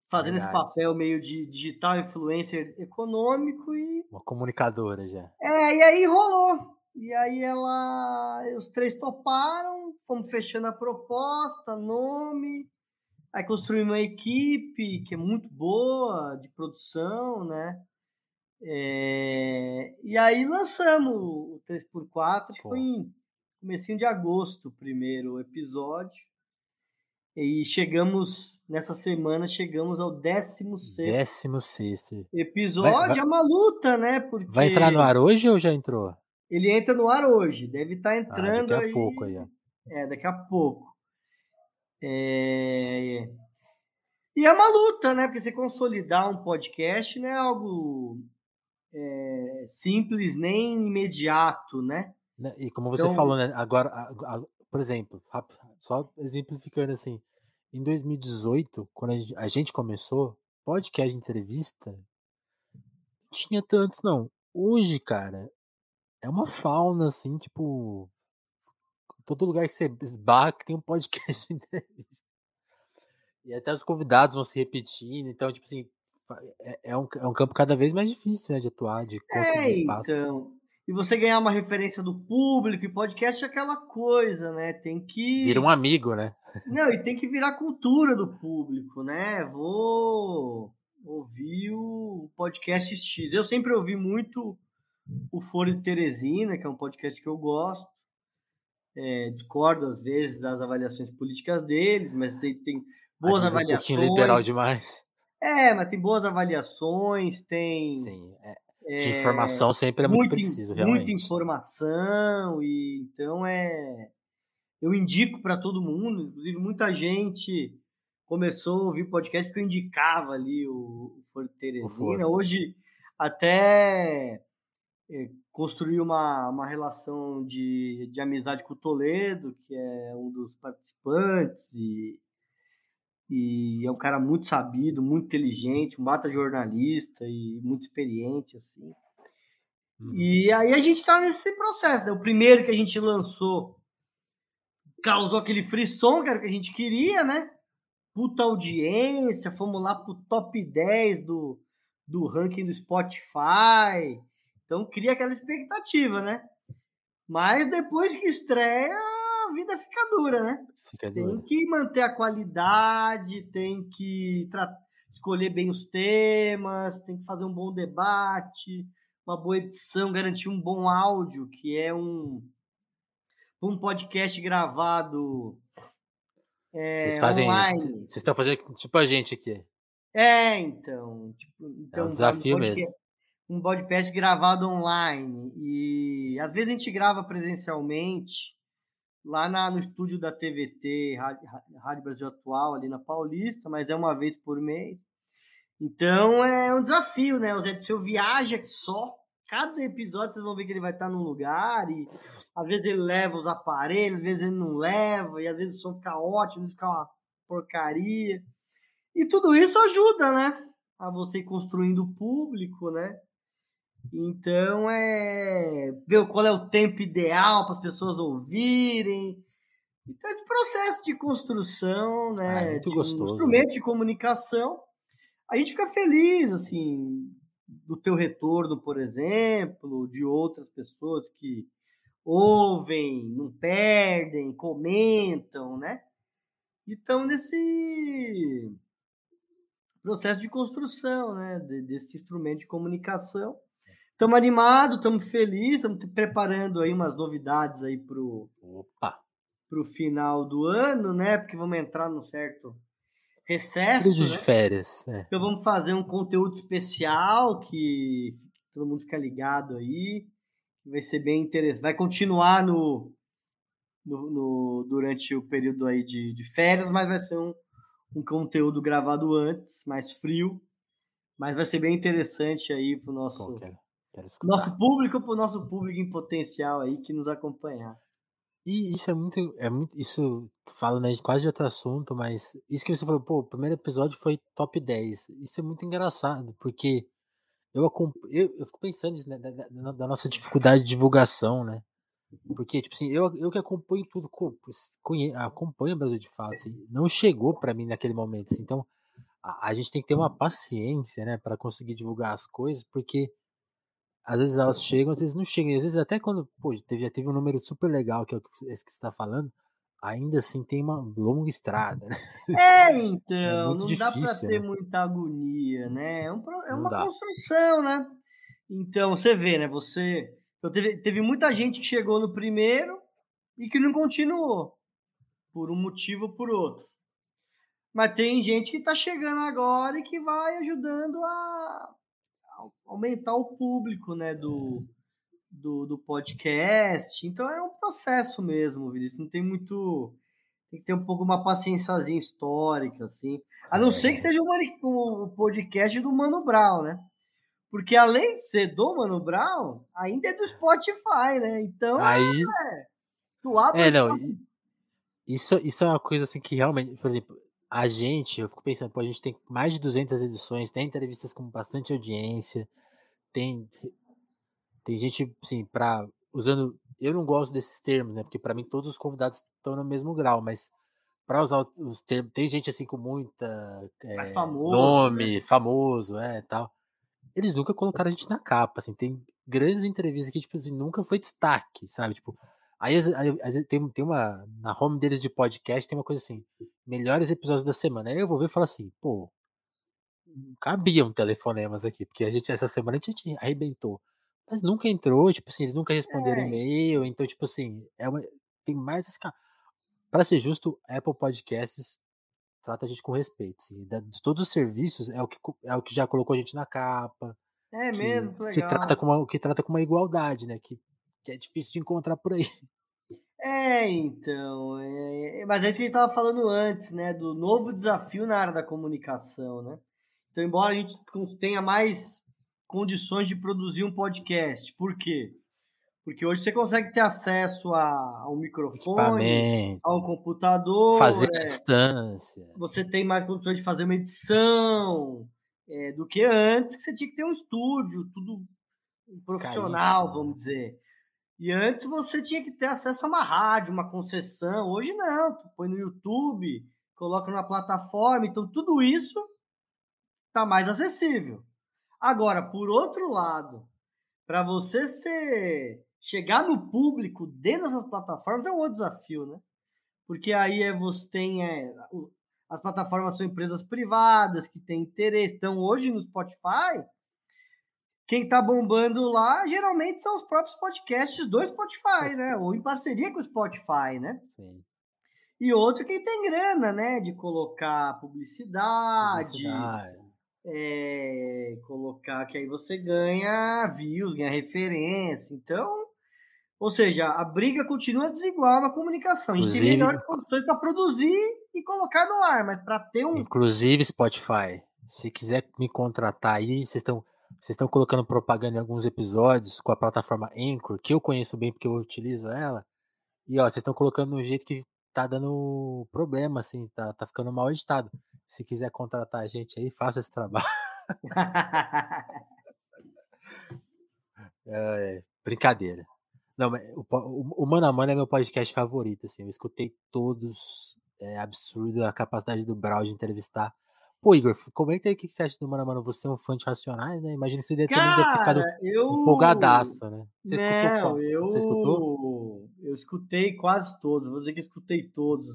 fazendo Verdade. esse papel meio de digital influencer econômico e. Uma comunicadora já. É, e aí rolou. E aí ela. Os três toparam, fomos fechando a proposta, nome. Aí construímos uma equipe que é muito boa de produção, né? É, e aí lançamos o 3x4, acho que foi em comecinho de agosto o primeiro episódio. E chegamos, nessa semana, chegamos ao 16 16 episódio. Vai, vai, é uma luta, né? Porque vai entrar no ar hoje ou já entrou? Ele entra no ar hoje, deve estar tá entrando ah, daqui a pouco aí. É, daqui a pouco. É... E é uma luta, né? Porque se consolidar um podcast não é algo é, simples nem imediato, né? né e como você então, falou, né? Agora, por exemplo, só exemplificando assim, em 2018, quando a gente, começou, podcast de entrevista, não tinha tantos, não. Hoje, cara, é uma fauna, assim, tipo. Todo lugar que você esbarra que tem um podcast de entrevista. E até os convidados vão se repetindo, então, tipo assim, é, é, um, é um campo cada vez mais difícil né, de atuar, de conseguir é, espaço. Então, e você ganhar uma referência do público, e podcast é aquela coisa, né? Tem que. Vira um amigo, né? Não, e tem que virar cultura do público, né? Vou ouvir o podcast X. Eu sempre ouvi muito o Foro de Teresina, que é um podcast que eu gosto. É, discordo às vezes das avaliações políticas deles, mas tem, tem boas avaliações. Um pouquinho liberal demais. É, mas tem boas avaliações, tem. Sim, é. De informação sempre é muito, muito preciso, realmente. Muita informação, e então é. Eu indico para todo mundo, inclusive muita gente começou a ouvir podcast porque eu indicava ali o, o Foro Teresina. Hoje até é, construí uma, uma relação de, de amizade com o Toledo, que é um dos participantes, e e é um cara muito sabido, muito inteligente, um bata jornalista e muito experiente, assim. Uhum. E aí a gente tá nesse processo, né? O primeiro que a gente lançou causou aquele frisson, que era o que a gente queria, né? Puta audiência, fomos lá pro top 10 do, do ranking do Spotify. Então cria aquela expectativa, né? Mas depois que estreia, a vida fica dura, né? Fica tem dura. que manter a qualidade, tem que escolher bem os temas, tem que fazer um bom debate, uma boa edição, garantir um bom áudio, que é um, um podcast gravado. É, vocês fazem. Online. Vocês estão fazendo tipo a gente aqui. É, então. Tipo, então é um desafio um mesmo. Um podcast gravado online. E às vezes a gente grava presencialmente lá na, no estúdio da TVT, Rádio, Rádio Brasil Atual, ali na Paulista, mas é uma vez por mês. Então é um desafio, né? O Zé Seu viaja só. Cada episódio vocês vão ver que ele vai estar num lugar e às vezes ele leva os aparelhos, às vezes ele não leva, e às vezes o som fica ótimo, fica uma porcaria. E tudo isso ajuda, né? A você ir construindo o público, né? Então é ver qual é o tempo ideal para as pessoas ouvirem. Então, esse processo de construção, né? Ah, de gostoso, um instrumento né? de comunicação, a gente fica feliz, assim, do teu retorno, por exemplo, de outras pessoas que ouvem, não perdem, comentam, né? Então, nesse processo de construção, né? Desse instrumento de comunicação Estamos animados, estamos felizes, estamos preparando aí umas novidades aí pro, Opa. pro final do ano, né? Porque vamos entrar num certo recesso, Período né? de férias. É. Então vamos fazer um conteúdo especial que todo mundo fica ligado aí. Vai ser bem interessante. Vai continuar no, no, no- durante o período aí de, de férias, mas vai ser um, um conteúdo gravado antes, mais frio. Mas vai ser bem interessante aí pro nosso, quero escutar. Nosso público, pro nosso público em potencial aí que nos acompanhar. E isso é muito, é muito, isso aí de quase de outro assunto, mas isso que você falou, pô, o primeiro episódio foi top 10. Isso é muito engraçado, porque eu, eu, eu fico pensando nisso, né, da, da- nossa dificuldade de divulgação, né? Porque, tipo assim, eu, eu que acompanho tudo, conhe- acompanho o Brasil de fato, assim, não chegou pra mim naquele momento, assim, então a, a gente tem que ter uma paciência, né, para conseguir divulgar as coisas, porque às vezes elas chegam, às vezes não chegam. E às vezes até quando, pô, teve, já teve um número super legal, que é esse que você tá falando, ainda assim tem uma longa estrada, né? É, então, muito não dá pra difícil, ter né? muita agonia, né? É, um é uma dá. construção, né? Então, você vê, né? Você. Então, teve, teve muita gente que chegou no primeiro e que não continuou. Por um motivo ou por outro. Mas tem gente que tá chegando agora e que vai ajudando a aumentar o público, né? Do, do, do podcast. Então é um processo mesmo, Vinícius. Não tem muito. Tem que ter um pouco uma paciênciazinha histórica, assim. A não ser que seja o o podcast do Mano Brown, né? Porque além de ser do Mano Brown, ainda é do Spotify, né? Então, Aí, tu abre é, não, Spotify- isso, isso é uma coisa assim que realmente, por exemplo, a gente, eu fico pensando, pô, a gente tem mais de 200 edições, tem entrevistas com bastante audiência, tem tem gente, assim, pra, usando, eu não gosto desses termos, né, porque pra mim todos os convidados estão no mesmo grau, mas pra usar os termos, tem gente assim com muita é, famoso, nome, famoso, é, tal. Eles nunca colocaram a gente na capa, assim, tem grandes entrevistas que, tipo assim, nunca foi destaque, sabe? Tipo, aí, tem, tem uma, na home deles de podcast tem uma coisa assim, melhores episódios da semana. Aí eu vou ver e falo assim, pô, cabiam telefonemas aqui, porque a gente, essa semana a gente arrebentou. Mas nunca entrou, tipo assim, eles nunca responderam É. e-mail, então, tipo assim, é uma, tem mais esse ca- Pra ser justo, Apple Podcasts trata a gente com respeito, assim, de todos os serviços é o que, é o que já colocou a gente na capa, É que, mesmo, que que legal. trata com uma, que trata com uma igualdade, né, que, que é difícil de encontrar por aí. É, então. é- Mas é isso que a gente estava falando antes, né? Do novo desafio na área da comunicação, né? Então, embora a gente tenha mais condições de produzir um podcast, por quê? Porque hoje você consegue ter acesso a, a um microfone, a um computador, fazer é, à distância. você tem mais condições de fazer uma edição é, do que antes, que você tinha que ter um estúdio, tudo profissional, Caríssimo. vamos dizer. E antes você tinha que ter acesso a uma rádio, uma concessão. Hoje não, tu põe no YouTube, coloca na plataforma, então tudo isso tá mais acessível. Agora, por outro lado, para você ser chegar no público dentro dessas plataformas é um outro desafio, né? Porque aí é, você tem é, as plataformas são empresas privadas que têm interesse. Então, hoje no Spotify, quem tá bombando lá geralmente são os próprios podcasts do Spotify, né? Ou em parceria com o Spotify, né? Sim. E outro quem tem grana, né? De colocar publicidade, Publicidade. é, colocar que aí você ganha views, ganha referência. Então, ou seja, a briga continua desigual na comunicação. A gente tem melhores condições para produzir e colocar no ar, mas para ter um. Inclusive, Spotify, se quiser me contratar aí, vocês estão vocês estão colocando propaganda em alguns episódios com a plataforma Anchor, que eu conheço bem porque eu utilizo ela. E ó, vocês estão colocando um jeito que tá dando problema, assim, tá, tá ficando mal editado. Se quiser contratar a gente aí, faça esse trabalho. É, brincadeira. Não, o, o, o Mano a Mano é meu podcast favorito, assim. Eu escutei todos. É absurdo a capacidade do Brau de entrevistar. Pô, Igor, comenta aí o que você acha do Mano Mano. Você é um fã de Racionais, né? Imagina que você deve, ter ficado eu. empolgadaço, né? Você escutou Não, qual? eu. Você escutou? Eu escutei quase todos. Vou dizer que escutei todos.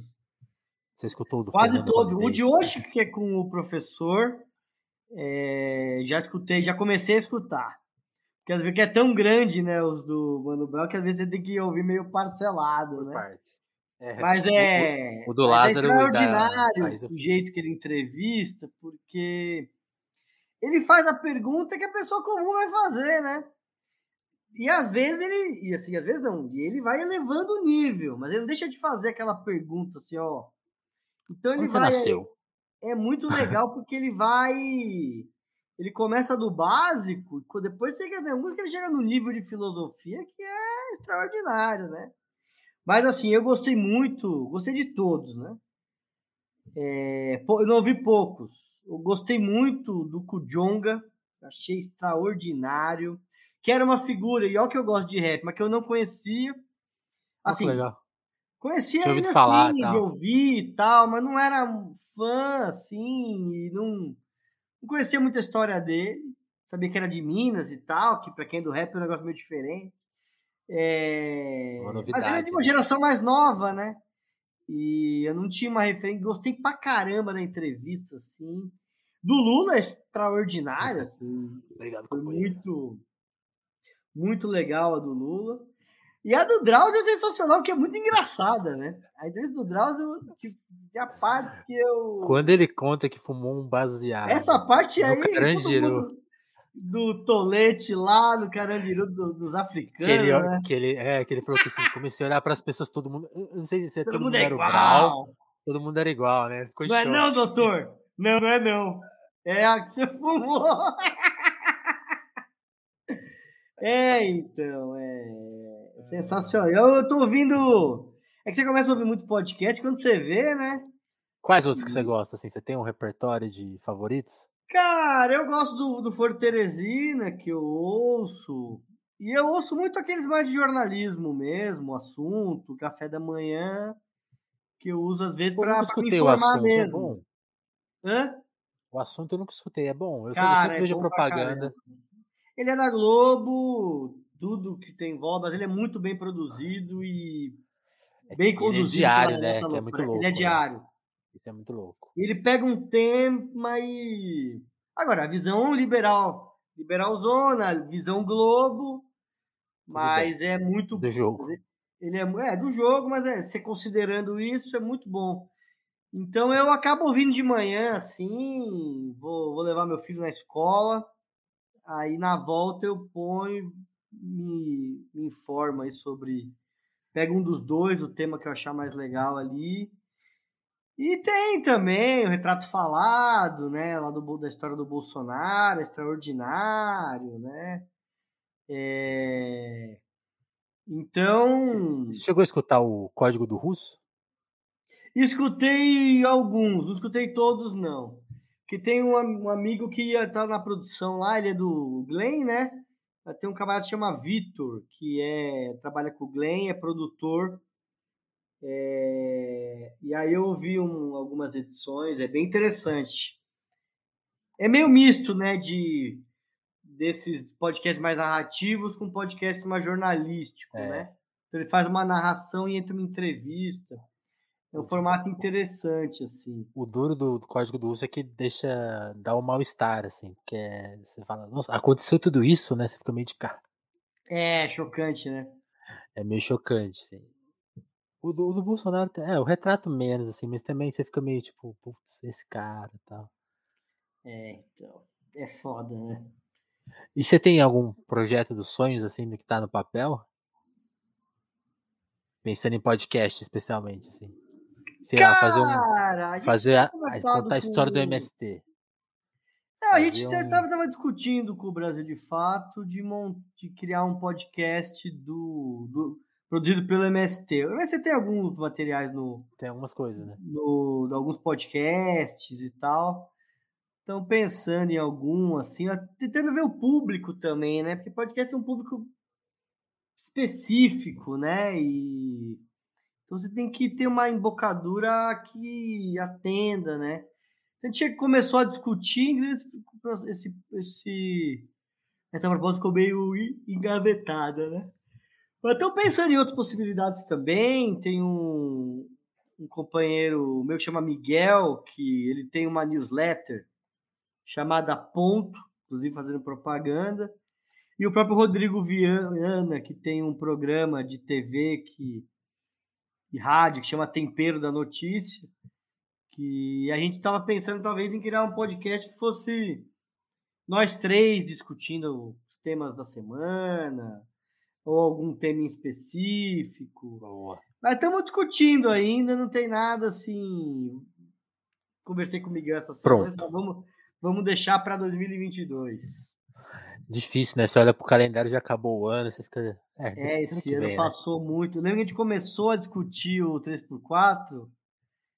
Você escutou o do Quase Fernando todos. O de hoje, que é com o professor, é, já escutei, já comecei a escutar. Porque às vezes que é tão grande, né, os do Mano Brown, que às vezes você tem que ouvir meio parcelado, né? partes. É, mas é. O, o do Lázaro é extraordinário da... o jeito que ele entrevista, porque ele faz a pergunta que a pessoa comum vai fazer, né? E às vezes ele. E assim, às vezes não. E ele vai elevando o nível, mas ele não deixa de fazer aquela pergunta assim, ó. Então ele Onde vai. Você nasceu? É, é muito legal porque ele vai. Ele começa do básico, depois chega, que ele chega no nível de filosofia que é extraordinário, né? Mas assim, eu gostei muito, gostei de todos, né? É, eu não ouvi poucos. Eu gostei muito do Kujonga, achei extraordinário. Que era uma figura, e olha que eu gosto de rap, mas que eu não conhecia. Assim, legal. Conhecia ele assim, falar, de ouvir e tal, mas não era fã, assim, e não, não conhecia muita história dele. Sabia que era de Minas e tal, que para quem é do rap é um negócio meio diferente. É... Uma novidade, Mas é de uma geração mais nova, né? E eu não tinha uma referência. Gostei pra caramba da entrevista, assim. Do Lula é extraordinário, assim. Obrigado, Foi muito, muito legal a do Lula. E a do Drauzio é sensacional, porque é muito engraçada, né? A entrevista do Drauzio, que tinha partes que eu... Quando ele conta que fumou um baseado. Essa parte aí... Carandiru. mundo- Do tolete lá no Carandiru do- dos africanos, Que ele, né? que, ele, é, que ele falou que assim, comecei a olhar para as pessoas, todo mundo. Não sei se é Todo, todo, mundo mundo é era igual. Brau, todo mundo era igual, né? Ficou Não é não, doutor? Não, não é não. É a que você fumou. É, então, é sensacional. Eu, eu tô ouvindo. É que você começa a ouvir muito podcast quando você vê, né? Quais outros que você gosta? Assim, você tem um repertório de favoritos? Cara, eu gosto do, do Foro Teresina, que eu ouço. E eu ouço muito aqueles mais de jornalismo mesmo, assunto, café da manhã, que eu uso às vezes pra me o informar assunto, é mesmo. bom. Hã? O assunto eu nunca escutei, é bom. Eu, Cara, sempre é vejo propaganda. Ele é da Globo, tudo que tem envolve, mas ele é muito bem produzido e bem ele é conduzido. diário, pela né, que é muito Ele louco, é né? diário. Isso é muito louco. E ele pega um tema e. Agora, a visão liberal. Liberal zona, visão Globo, mas é muito. Do jogo. Ele é, é do jogo, mas é, você considerando isso, é muito bom. Então eu acabo ouvindo de manhã, assim, vou, vou levar meu filho na escola, aí na volta eu ponho, me, me informo aí sobre. Pego um dos dois, o tema que eu achar mais legal ali. E tem também o retrato falado, né? Lá do, da história do Bolsonaro, extraordinário, né? É... Então. Você chegou a escutar o código do russo? Escutei alguns, não escutei todos, não. Porque tem um, um amigo que ia estar na produção lá, ele é do Glenn, né? Tem um camarada que chama Vitor, que é, trabalha com o Glenn, é produtor. É, e aí eu ouvi um- algumas edições, é bem interessante. É meio misto, né, de desses podcasts mais narrativos com podcasts mais jornalísticos, É. né? Então ele faz uma narração e entra uma entrevista. É um formato interessante, assim. O duro do, do código do russo é que deixa. dá um mal-estar, assim. Porque é- você fala, nossa, aconteceu tudo isso, né? Você fica meio de cara. É, chocante, né? É meio chocante, assim. O do, o do Bolsonaro, é, o retrato menos, assim, mas também você fica meio tipo, putz, esse cara e tal. É, então. É foda, né? E você tem algum projeto dos sonhos, assim, do que tá no papel? Pensando em podcast, especialmente, assim. Sei lá, fazer um. Cara, Fazer contar a história do com- MST. É, a gente um- estava discutindo com o Brasil de Fato de, mon- de criar um podcast do, do- produzido pelo MST. O MST tem alguns materiais no, Tem algumas coisas, né? no, alguns podcasts e tal. Estão pensando em algum, assim, tentando ver o público também, né? Porque podcast é um público específico, né? E então você tem que ter uma embocadura que atenda, né? A gente começou a discutir, esse, esse, essa proposta ficou meio en- engavetada, né? Mas estou pensando em outras possibilidades também. Tem um, um companheiro meu que chama Miguel, que ele tem uma newsletter chamada Ponto, inclusive fazendo propaganda. E o próprio Rodrigo Viana, que tem um programa de TV que e rádio que chama Tempero da Notícia. Que a gente estava pensando talvez em criar um podcast que fosse nós três discutindo os temas da semana ou algum tema em específico. Boa. Mas estamos discutindo ainda, não tem nada assim. Conversei com o Miguel essa semana, Pronto. então vamos, vamos deixar para 2022. Difícil, né? Você olha pro calendário já acabou o ano, você fica. É, É, esse ano vem, né? passou muito. Lembra que a gente começou a discutir o 3x4?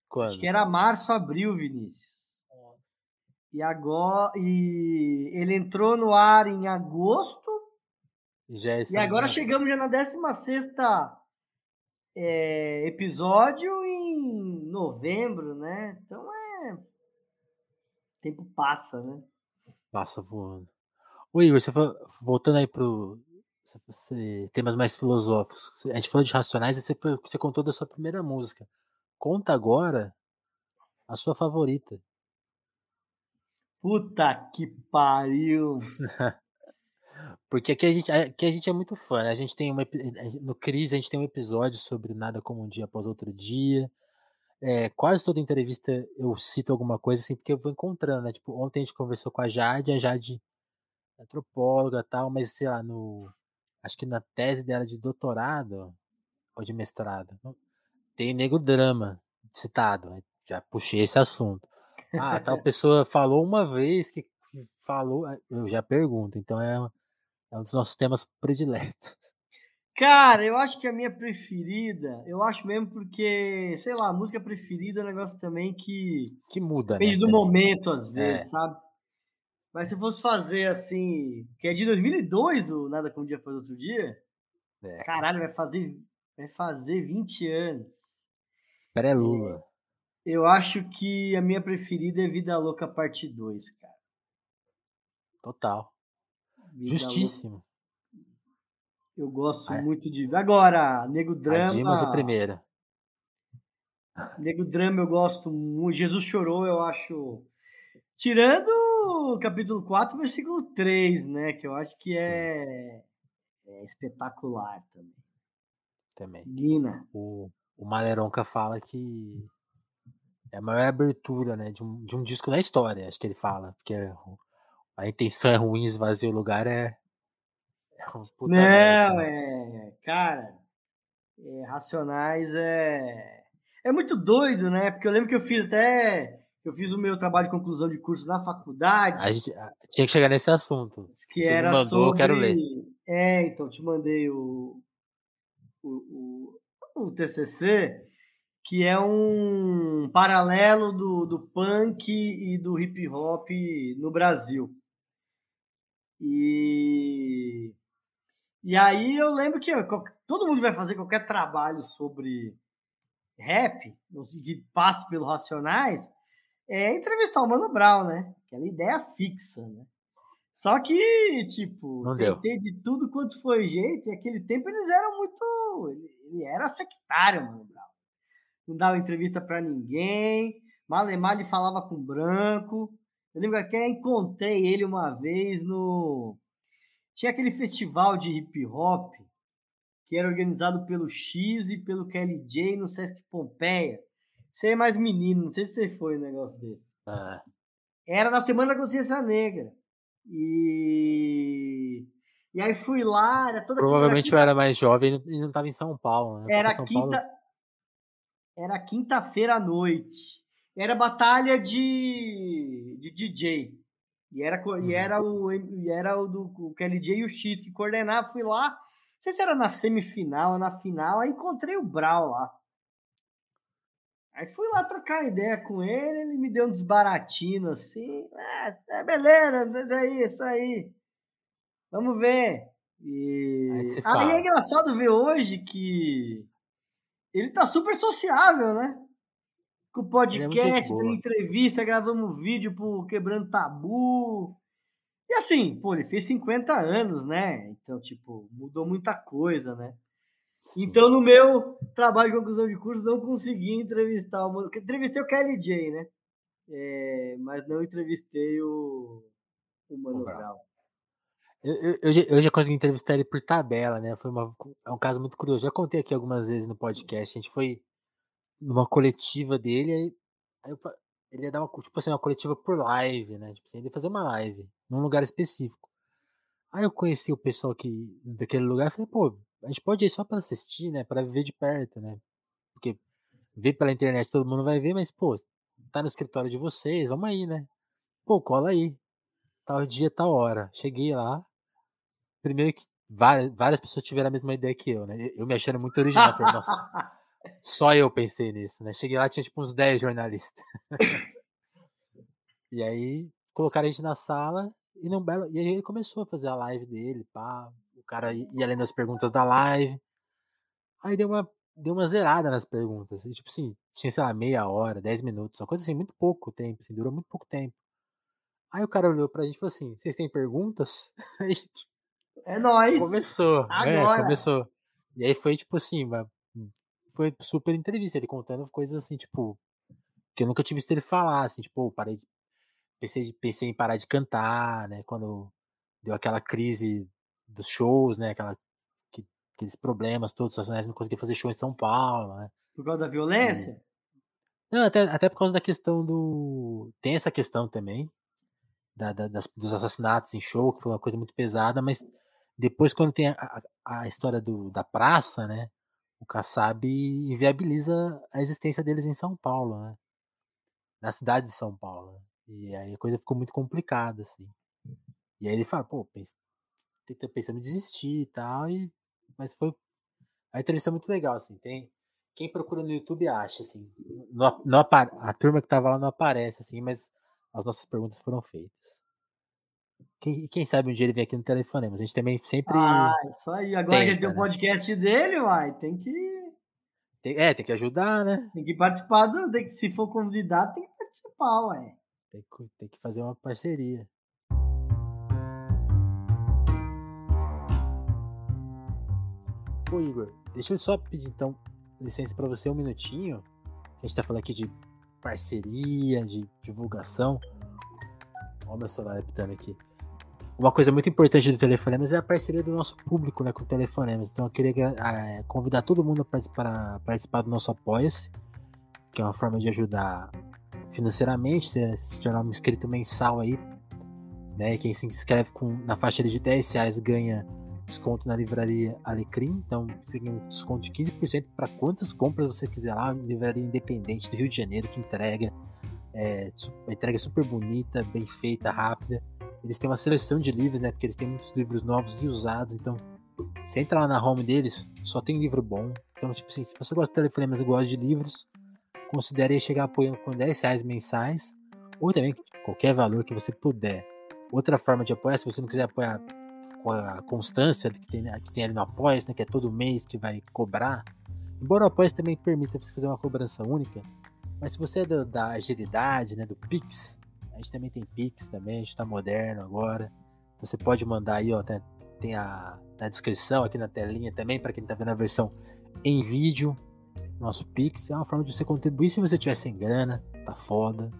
Quando? Acho que era março, abril, Vinícius. E agora. E ele entrou no ar em agosto. Já E agora chegamos já na 16 é, episódio em novembro, né? Então é. O tempo passa, né? Passa voando. Igor, você foi, voltando aí pro você- temas mais filosóficos. A gente falou de Racionais e você, você contou da sua primeira música. Conta agora a sua favorita. Puta que pariu! Porque aqui a gente, aqui a gente é muito fã, né? A gente tem uma, no Crise a gente tem um episódio sobre nada como um dia após outro dia. É, quase toda entrevista eu cito alguma coisa assim, porque eu vou encontrando, né? Tipo, ontem a gente conversou com a Jade, a Jade é antropóloga tal, mas sei lá, no. Acho que na tese dela de doutorado ou de mestrado, tem nego drama citado. Já puxei esse assunto. Ah, tal pessoa falou uma vez que falou, eu já pergunto, então é, é um dos nossos temas prediletos. Cara, eu acho que a minha preferida, eu acho mesmo porque, sei lá, a música preferida é um negócio também que Que muda, depende né? do momento, às vezes, É. sabe? Mas se fosse fazer assim, que é de 2002 o Nada Como Dia Após Outro Dia, É, caralho, vai fazer, vai fazer 20 anos. Pré-Lula. Eu acho que a minha preferida é Vida Louca Parte 2, cara. Total. Justíssimo. Eu gosto Ah, é. muito de. Agora, Nego A Drama. Dimas o primeiro. Nego Drama eu gosto muito. Jesus Chorou, eu acho. Tirando o capítulo 4, versículo 3, né? Que eu acho que é, é espetacular também. Também. Lina. O, o Maleronca fala que é a maior abertura, né, de um, de um disco na história, acho que ele fala, porque é- a intenção é ruim, esvazia o lugar é, é um puta Não, né? é. Cara, é, Racionais é. É muito doido, né? Porque eu lembro que eu fiz até. Eu fiz o meu trabalho de conclusão de curso na faculdade. A gente a- tinha que chegar nesse assunto. que Você me era mandou, eu sobre... quero ler. É, então, te mandei o, o, o, o TCC, que é um paralelo do, do punk e do hip hop no Brasil. E, e aí eu lembro que todo mundo vai fazer qualquer trabalho sobre rap, que passe pelo Racionais, é entrevistar o Mano Brown, né? Aquela ideia fixa, né? Só que, tipo, Não deu. tentei de tudo quanto foi jeito, e aquele tempo eles eram muito. Ele, era sectário, Mano Brown. Não dava entrevista pra ninguém, Malemar ele falava com branco. Eu lembro que eu encontrei ele uma vez no. Tinha aquele festival de hip hop que era organizado pelo X e pelo Kelly J no Sesc Pompeia. Você é mais menino, não sei se você foi um negócio desse. Ah, Era na Semana da Consciência Negra. E. E aí fui lá, era toda provavelmente eu era mais jovem e não estava em São Paulo, né? Era São Paulo- quinta. Era quinta-feira à noite. Era batalha de, de DJ. E era, Uhum. e era, o, e era o do o Kelly J e o X que coordenava. Fui lá. Não sei se era na semifinal ou na final. Aí encontrei o Brau lá. Aí fui lá trocar ideia com ele. Ele me deu um desbaratino assim. Ah, é beleza, isso aí, isso aí. Vamos ver. E... Aí Aí fala. é engraçado ver hoje que ele tá super sociável, né? Com é podcast, dando entrevista, gravamos vídeo pro Quebrando Tabu. E assim, pô, ele fez 50 anos, né? Então, tipo, mudou muita coisa, né? Sim. Então, no meu trabalho de conclusão de curso, não consegui entrevistar o Mano. Entrevistei o Kelly J, né? É, mas não entrevistei o, o Mano O Brown. Eu, eu, eu já consegui entrevistar ele por tabela, né? Foi uma, é um caso muito curioso. Já contei aqui algumas vezes no podcast. A gente foi numa coletiva dele, aí, aí eu, ele ia dar uma, tipo assim, uma coletiva por live, né? Tipo assim, ele ia fazer uma live num lugar específico. Aí eu conheci o pessoal que, daquele lugar e falei, pô, a gente pode ir só para assistir, né? Para ver de perto, né? Porque ver pela internet todo mundo vai ver, mas, pô, tá no escritório de vocês, vamos aí, né? Pô, cola aí. Tal dia, tal hora. Cheguei lá. Primeiro que várias, várias pessoas tiveram a mesma ideia que eu, né? Eu me achando muito original. Falei, nossa, só eu pensei nisso, né? Cheguei lá, tinha tipo uns 10 jornalistas. e aí, colocaram a gente na sala e não belo. E aí ele começou a fazer a live dele, pá. O cara ia lendo as perguntas da live. Aí deu uma, deu uma zerada nas perguntas. E, tipo assim, tinha, sei lá, meia hora, dez minutos, uma coisa assim, muito pouco tempo, assim, durou muito pouco tempo. Aí o cara olhou pra gente e falou assim: vocês têm perguntas? Aí, gente, é nóis! Começou, é, Agora. É, começou. E aí foi tipo assim, foi super entrevista, ele contando coisas assim, tipo, que eu nunca tive visto ele falar, assim, tipo, parei de, pensei, pensei em parar de cantar, né, quando deu aquela crise dos shows, né, aquela, que, aqueles problemas todos, os não conseguia fazer show em São Paulo, né. Por causa da violência? E, não, até, até por causa da questão do... Tem essa questão também, da, da, das, dos assassinatos em show, que foi uma coisa muito pesada, mas depois quando tem a, a, a história do, da praça, né, o Kassab inviabiliza a existência deles em São Paulo, né? Na cidade de São Paulo. E aí a coisa ficou muito complicada, assim. E aí ele fala, pô, pense, pensando em desistir e tal, e, mas foi. A entrevista é muito legal, assim. Tem, quem procura no YouTube acha, assim. Não, não, a turma que tava lá não aparece, assim, mas as nossas perguntas foram feitas. Quem, quem sabe um dia ele vem aqui no Telefonema. A gente também sempre. Ah, isso aí. Agora tenta, que ele tem o né? podcast dele, uai, tem que. Tem, é, tem que ajudar, né? Tem que participar do. Tem que, se for convidado, tem que participar, uai. Tem que, tem que fazer uma parceria. Ô Igor, deixa eu só pedir então licença para você um minutinho. A gente tá falando aqui de parceria, de divulgação. Olha o meu celular apitando aqui uma coisa muito importante do Telefonemas é a parceria do nosso público né, com o Telefonemas. Então eu queria é, convidar todo mundo a participar, participar do nosso Apoia-se, que é uma forma de ajudar financeiramente, se, se tornar um inscrito mensal aí. Né, quem se inscreve com, na faixa de 10 reais ganha desconto na livraria Alecrim. Então você ganha um desconto de 15% para quantas compras você quiser lá. Livraria independente do Rio de Janeiro que entrega. É, entrega super bonita, bem feita, rápida. Eles têm uma seleção de livros, né? Porque eles têm muitos livros novos e usados. Então, você entra lá na home deles, só tem livro bom. Então, tipo assim, se você gosta de telefonemas e gosta de livros, considere chegar apoiando com 10 reais mensais. Ou também qualquer valor que você puder. Outra forma de apoiar, se você não quiser apoiar com a constância que tem, que tem ali no apoia né, que é todo mês que vai cobrar. Embora o apoia também permita você fazer uma cobrança única, mas se você é da, da agilidade, né, do Pix, a gente também tem Pix também, a gente tá moderno agora. Então você pode mandar aí, ó, tem, tem a na descrição aqui na telinha também, para quem tá vendo a versão em vídeo. Nosso Pix é uma forma de você contribuir se você tiver sem grana, tá foda,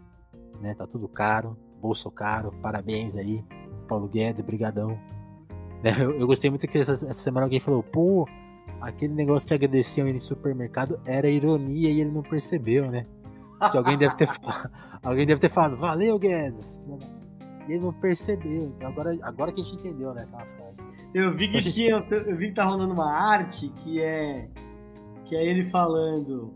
né? Tá tudo caro, bolso caro, parabéns aí, Paulo Guedes, brigadão. Né, eu, eu gostei muito que essa, essa semana alguém falou, pô, aquele negócio que agradeciam ele no supermercado era ironia e ele não percebeu, né? Que alguém deve ter alguém deve ter falado, valeu, Guedes. E ele não percebeu. Então agora, agora que a gente entendeu, né, aquela frase. Eu vi que, gente... tinha, eu vi que tá rolando uma arte que é que é ele falando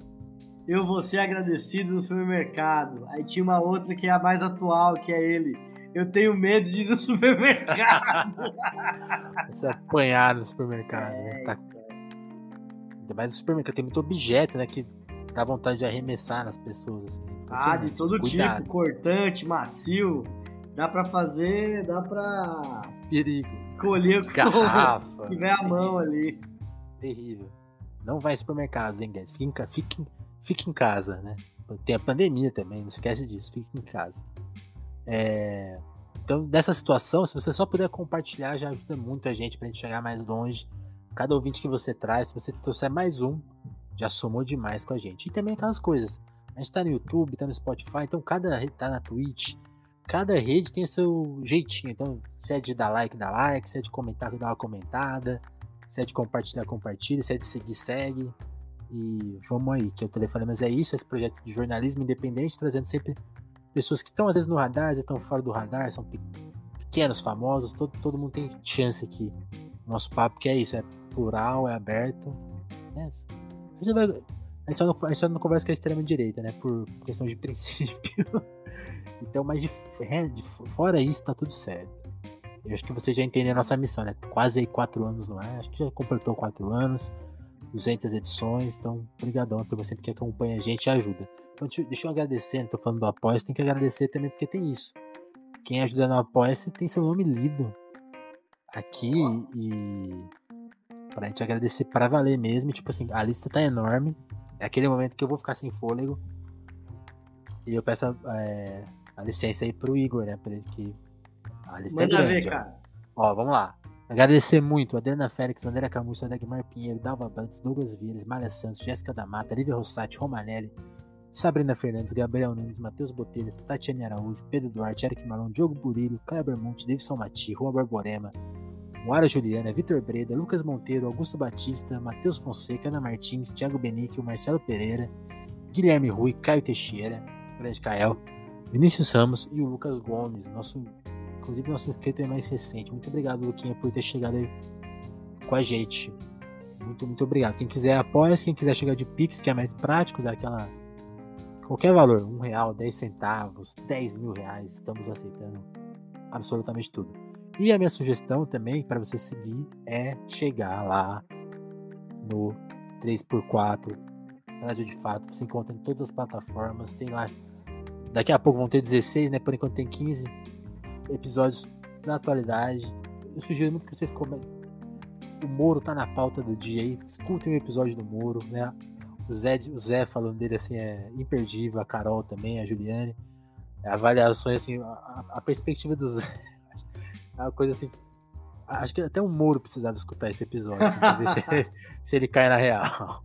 eu vou ser agradecido no supermercado. Aí tinha uma outra que é a mais atual, que é ele. Eu tenho medo de ir no supermercado. Você apanhar no supermercado, né? é, né? Tá... Ainda mais no supermercado, tem muito objeto, né? Que dá vontade de arremessar nas pessoas. Assim. Ah, de todo Cuidado. tipo, cortante, macio. Dá pra fazer, dá pra. Perigo. Escolher o que Garrafa. tiver a mão ali. Terrível. Não vai em supermercados, hein, guys? Fique em, fique, fique em casa, né? Tem a pandemia também, não esquece disso, fique em casa. É... Então, dessa situação, se você só puder compartilhar, já ajuda muito a gente pra gente chegar mais longe. Cada ouvinte que você traz, se você trouxer mais um, já somou demais com a gente. E também aquelas coisas. A gente tá no YouTube, tá no Spotify, então cada. tá na Twitch. cada rede tem o seu jeitinho. Então, se é de dar like, dá like, se é de comentar, dá uma comentada, se é de compartilhar, compartilha, se é de seguir, segue. E vamos aí, que é o telefone, mas é isso, esse projeto de jornalismo independente, trazendo sempre pessoas que estão às vezes no radar, às vezes estão fora do radar, são pequenos, famosos, todo, todo mundo tem chance aqui. Nosso papo que é isso, é plural, é aberto. É, a, gente vai, a, gente só não, a gente só não conversa com a extrema direita, né? Por questão de princípio. então, mas de, é, de, fora isso, tá tudo certo. Eu acho que você já entende a nossa missão, né? Quase aí quatro anos no ar, acho que já completou quatro anos, 200 edições, então, brigadão por você que acompanha a gente e ajuda. Então, deixa eu agradecer, tô falando do apoio, tem que agradecer também porque tem isso. Quem ajuda no apoia tem seu nome lido aqui e pra gente agradecer para valer mesmo. Tipo assim, a lista tá enorme. É aquele momento que eu vou ficar sem fôlego. E eu peço é, a licença aí pro Igor, né? Pra ele que. A lista é Manda é grande. Ver, cara. Ó. ó, vamos lá. Agradecer muito a Adriana Félix, André Camus, Dagmar Pinheiro, Dalva Bantes, Douglas Vires, Malha Santos, Jéssica da Mata, Lívia Rossati, Romanelli, Sabrina Fernandes, Gabriel Nunes, Matheus Botelho, Tatiane Araújo, Pedro Duarte, Eric Marlon, Diogo Burilho, Kleber Monte, Davidson Mati, Juan Barborema, Moara Juliana, Vitor Breda, Lucas Monteiro, Augusto Batista, Matheus Fonseca, Ana Martins, Thiago Benício, Marcelo Pereira, Guilherme Rui, Caio Teixeira, Grande Cael, Vinícius Ramos e o Lucas Gomes, nosso, inclusive nosso inscrito é mais recente. Muito obrigado, Luquinha, por ter chegado aí com a gente. Muito, muito obrigado. Quem quiser apoia, quem quiser chegar de Pix, que é mais prático, dá aquela. Qualquer valor, um real, dez centavos, dez mil reais, estamos aceitando absolutamente tudo. E a minha sugestão também para você seguir é chegar lá no 3x4 Brasil de Fato. Você encontra em todas as plataformas. Tem lá. Daqui a pouco vão ter 16, né? Por enquanto tem 15 episódios na atualidade. Eu sugiro muito que vocês comentem. O Moro tá na pauta do dia aí. Escutem o episódio do Moro, né? O Zé, o Zé falando dele assim é imperdível. A Carol também, a Juliane. Avaliações assim, a, a perspectiva dos é uma coisa assim. Acho que até o Moro precisava escutar esse episódio, assim, pra ver se, se ele cai na real.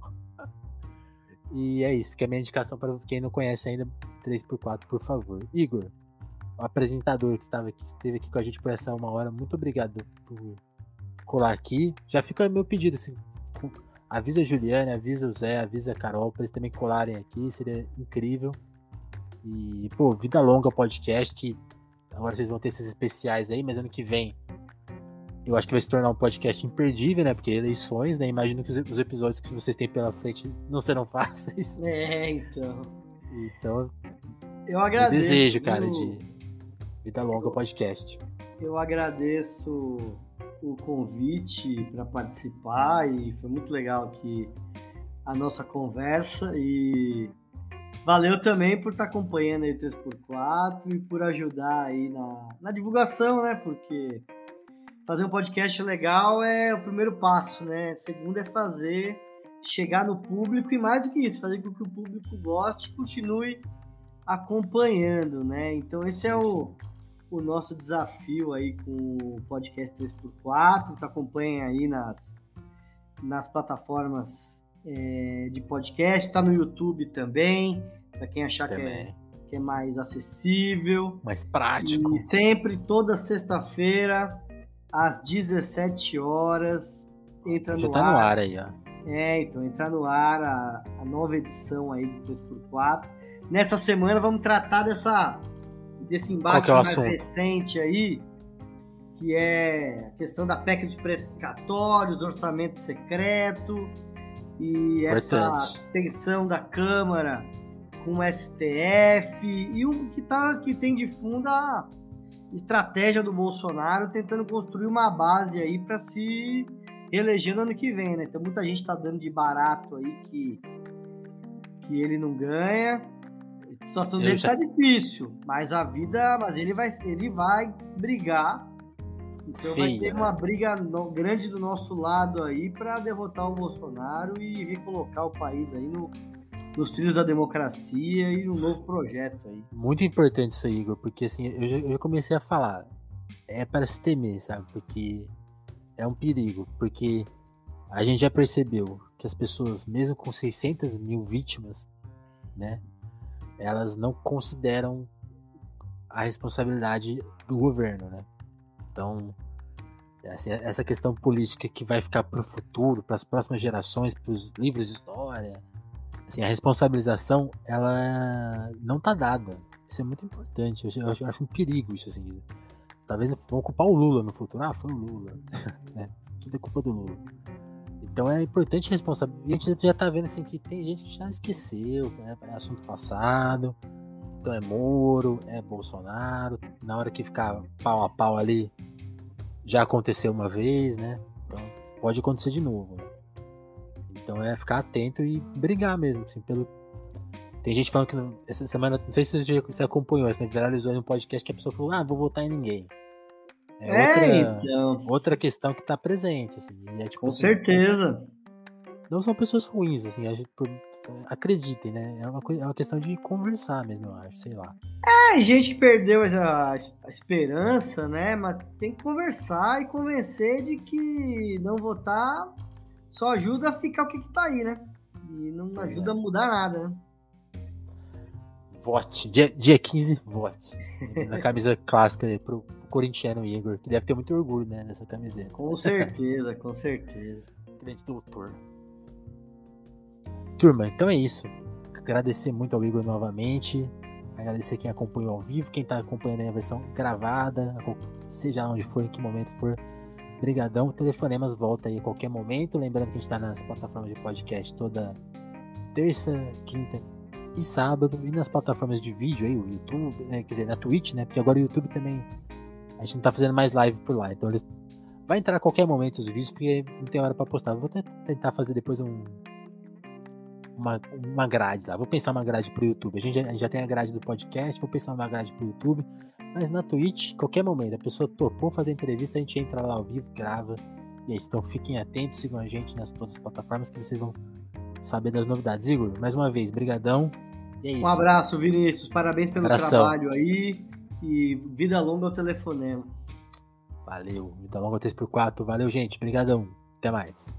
E é isso, fica a minha indicação para quem não conhece ainda 3x4, por favor. Igor, o apresentador que estava aqui, esteve aqui com a gente por essa uma hora, muito obrigado por colar aqui. Já fica meu pedido, assim, avisa a Juliane, avisa o Zé, avisa a Carol, para eles também colarem aqui, seria incrível. E, pô, vida longa podcast, que Agora vocês vão ter esses especiais aí, mas ano que vem eu acho que vai se tornar um podcast imperdível, né? Porque eleições, né? Imagino que os episódios que vocês têm pela frente não serão fáceis. É, então. Então. Eu agradeço. Eu desejo, cara, de vida longa podcast. Eu agradeço o convite para participar e foi muito legal aqui a nossa conversa e Valeu também por estar tá acompanhando aí o 3x4 e por ajudar aí na, na divulgação, né? Porque fazer um podcast legal é o primeiro passo, né? Segundo é fazer chegar no público e mais do que isso, fazer com que o público goste e continue acompanhando, né? Então esse sim, é o, o nosso desafio aí com o podcast 3x4, tu acompanha aí nas, nas plataformas é, de podcast, está no YouTube também, para quem achar que é, que é, mais acessível. Mais prático. E sempre, toda sexta-feira, às 17 horas, entra Já no tá ar. no ar aí, ó. É, então, entrar no ar a, a nova edição aí do 3x4. Nessa semana vamos tratar dessa, desse embate é mais assunto? recente aí, que é a questão da PEC de precatórios, orçamento secreto e essa tensão da Câmara com o STF e o que, tá, que tem de fundo a estratégia do Bolsonaro tentando construir uma base aí para se eleger no ano que vem, né? Então muita gente está dando de barato aí que, que ele não ganha. A situação dele já... tá difícil, mas a vida, mas ele vai, ele vai brigar então vai ter uma briga no, grande do nosso lado aí para derrotar o Bolsonaro e recolocar o país aí no, nos trilhos da democracia e no novo projeto aí. Muito importante isso aí, Igor, porque assim, eu já, eu já comecei a falar. É para se temer, sabe? Porque é um perigo, porque a gente já percebeu que as pessoas, mesmo com 600 mil vítimas, né, elas não consideram a responsabilidade do governo, né? Então, assim, essa questão política que vai ficar para o futuro, para as próximas gerações, para os livros de história, assim, a responsabilização ela não tá dada. Isso é muito importante. Eu, eu, eu acho um perigo isso assim. Talvez vão culpar o Lula no futuro. Ah, foi o Lula. é, tudo é culpa do Lula. Então é importante responsabilizar. A gente já tá vendo assim que tem gente que já esqueceu, né? é assunto passado. Então é Moro, é Bolsonaro. Na hora que ficar pau a pau ali, já aconteceu uma vez, né? Então pode acontecer de novo. Né? Então é ficar atento e brigar mesmo, assim, pelo. Tem gente falando que essa semana, não sei se você acompanhou, assim, viralizou no podcast que a pessoa falou, ah, vou votar em ninguém. É, é outra, então. outra questão que tá presente, assim. É, tipo, Com assim, certeza. Não são pessoas ruins, assim, a gente, acreditem, né? É uma, é uma questão de conversar mesmo, eu acho, sei lá. É, gente que perdeu a, a esperança, né? Mas tem que conversar e convencer de que não votar só ajuda a ficar o que, que tá aí, né? E não ajuda é. a mudar nada, né? Vote. Dia, dia 15, vote. Na camisa clássica aí, pro, pro corintiano Igor, que deve ter muito orgulho, né, nessa camiseta. Com certeza, com certeza. Grande doutor. Turma, então é isso. Agradecer muito ao Igor novamente. Agradecer quem acompanhou ao vivo, quem está acompanhando a versão gravada, seja onde for, em que momento for. Brigadão. Telefonemas volta aí a qualquer momento. Lembrando que a gente está nas plataformas de podcast toda terça, quinta e sábado. E nas plataformas de vídeo aí, o YouTube, né? quer dizer, na Twitch, né? Porque agora o YouTube também. A gente não está fazendo mais live por lá. Então eles. Vai entrar a qualquer momento os vídeos, porque não tem hora para postar. Vou tentar fazer depois um, uma, uma grade lá. Vou pensar uma grade pro YouTube. A gente, já, já tem a grade do podcast, vou pensar uma grade pro YouTube. Mas na Twitch, qualquer momento, a pessoa topou fazer entrevista, a gente entra lá ao vivo, grava. E aí, então fiquem atentos, sigam a gente nas todas as plataformas que vocês vão saber das novidades. Igor, mais uma vez, brigadão. É um abraço, Vinícius. Parabéns pelo Abração. trabalho aí. E vida longa ao telefonema. Valeu. Vida longa ao 3x4. Valeu, gente. Brigadão. Até mais.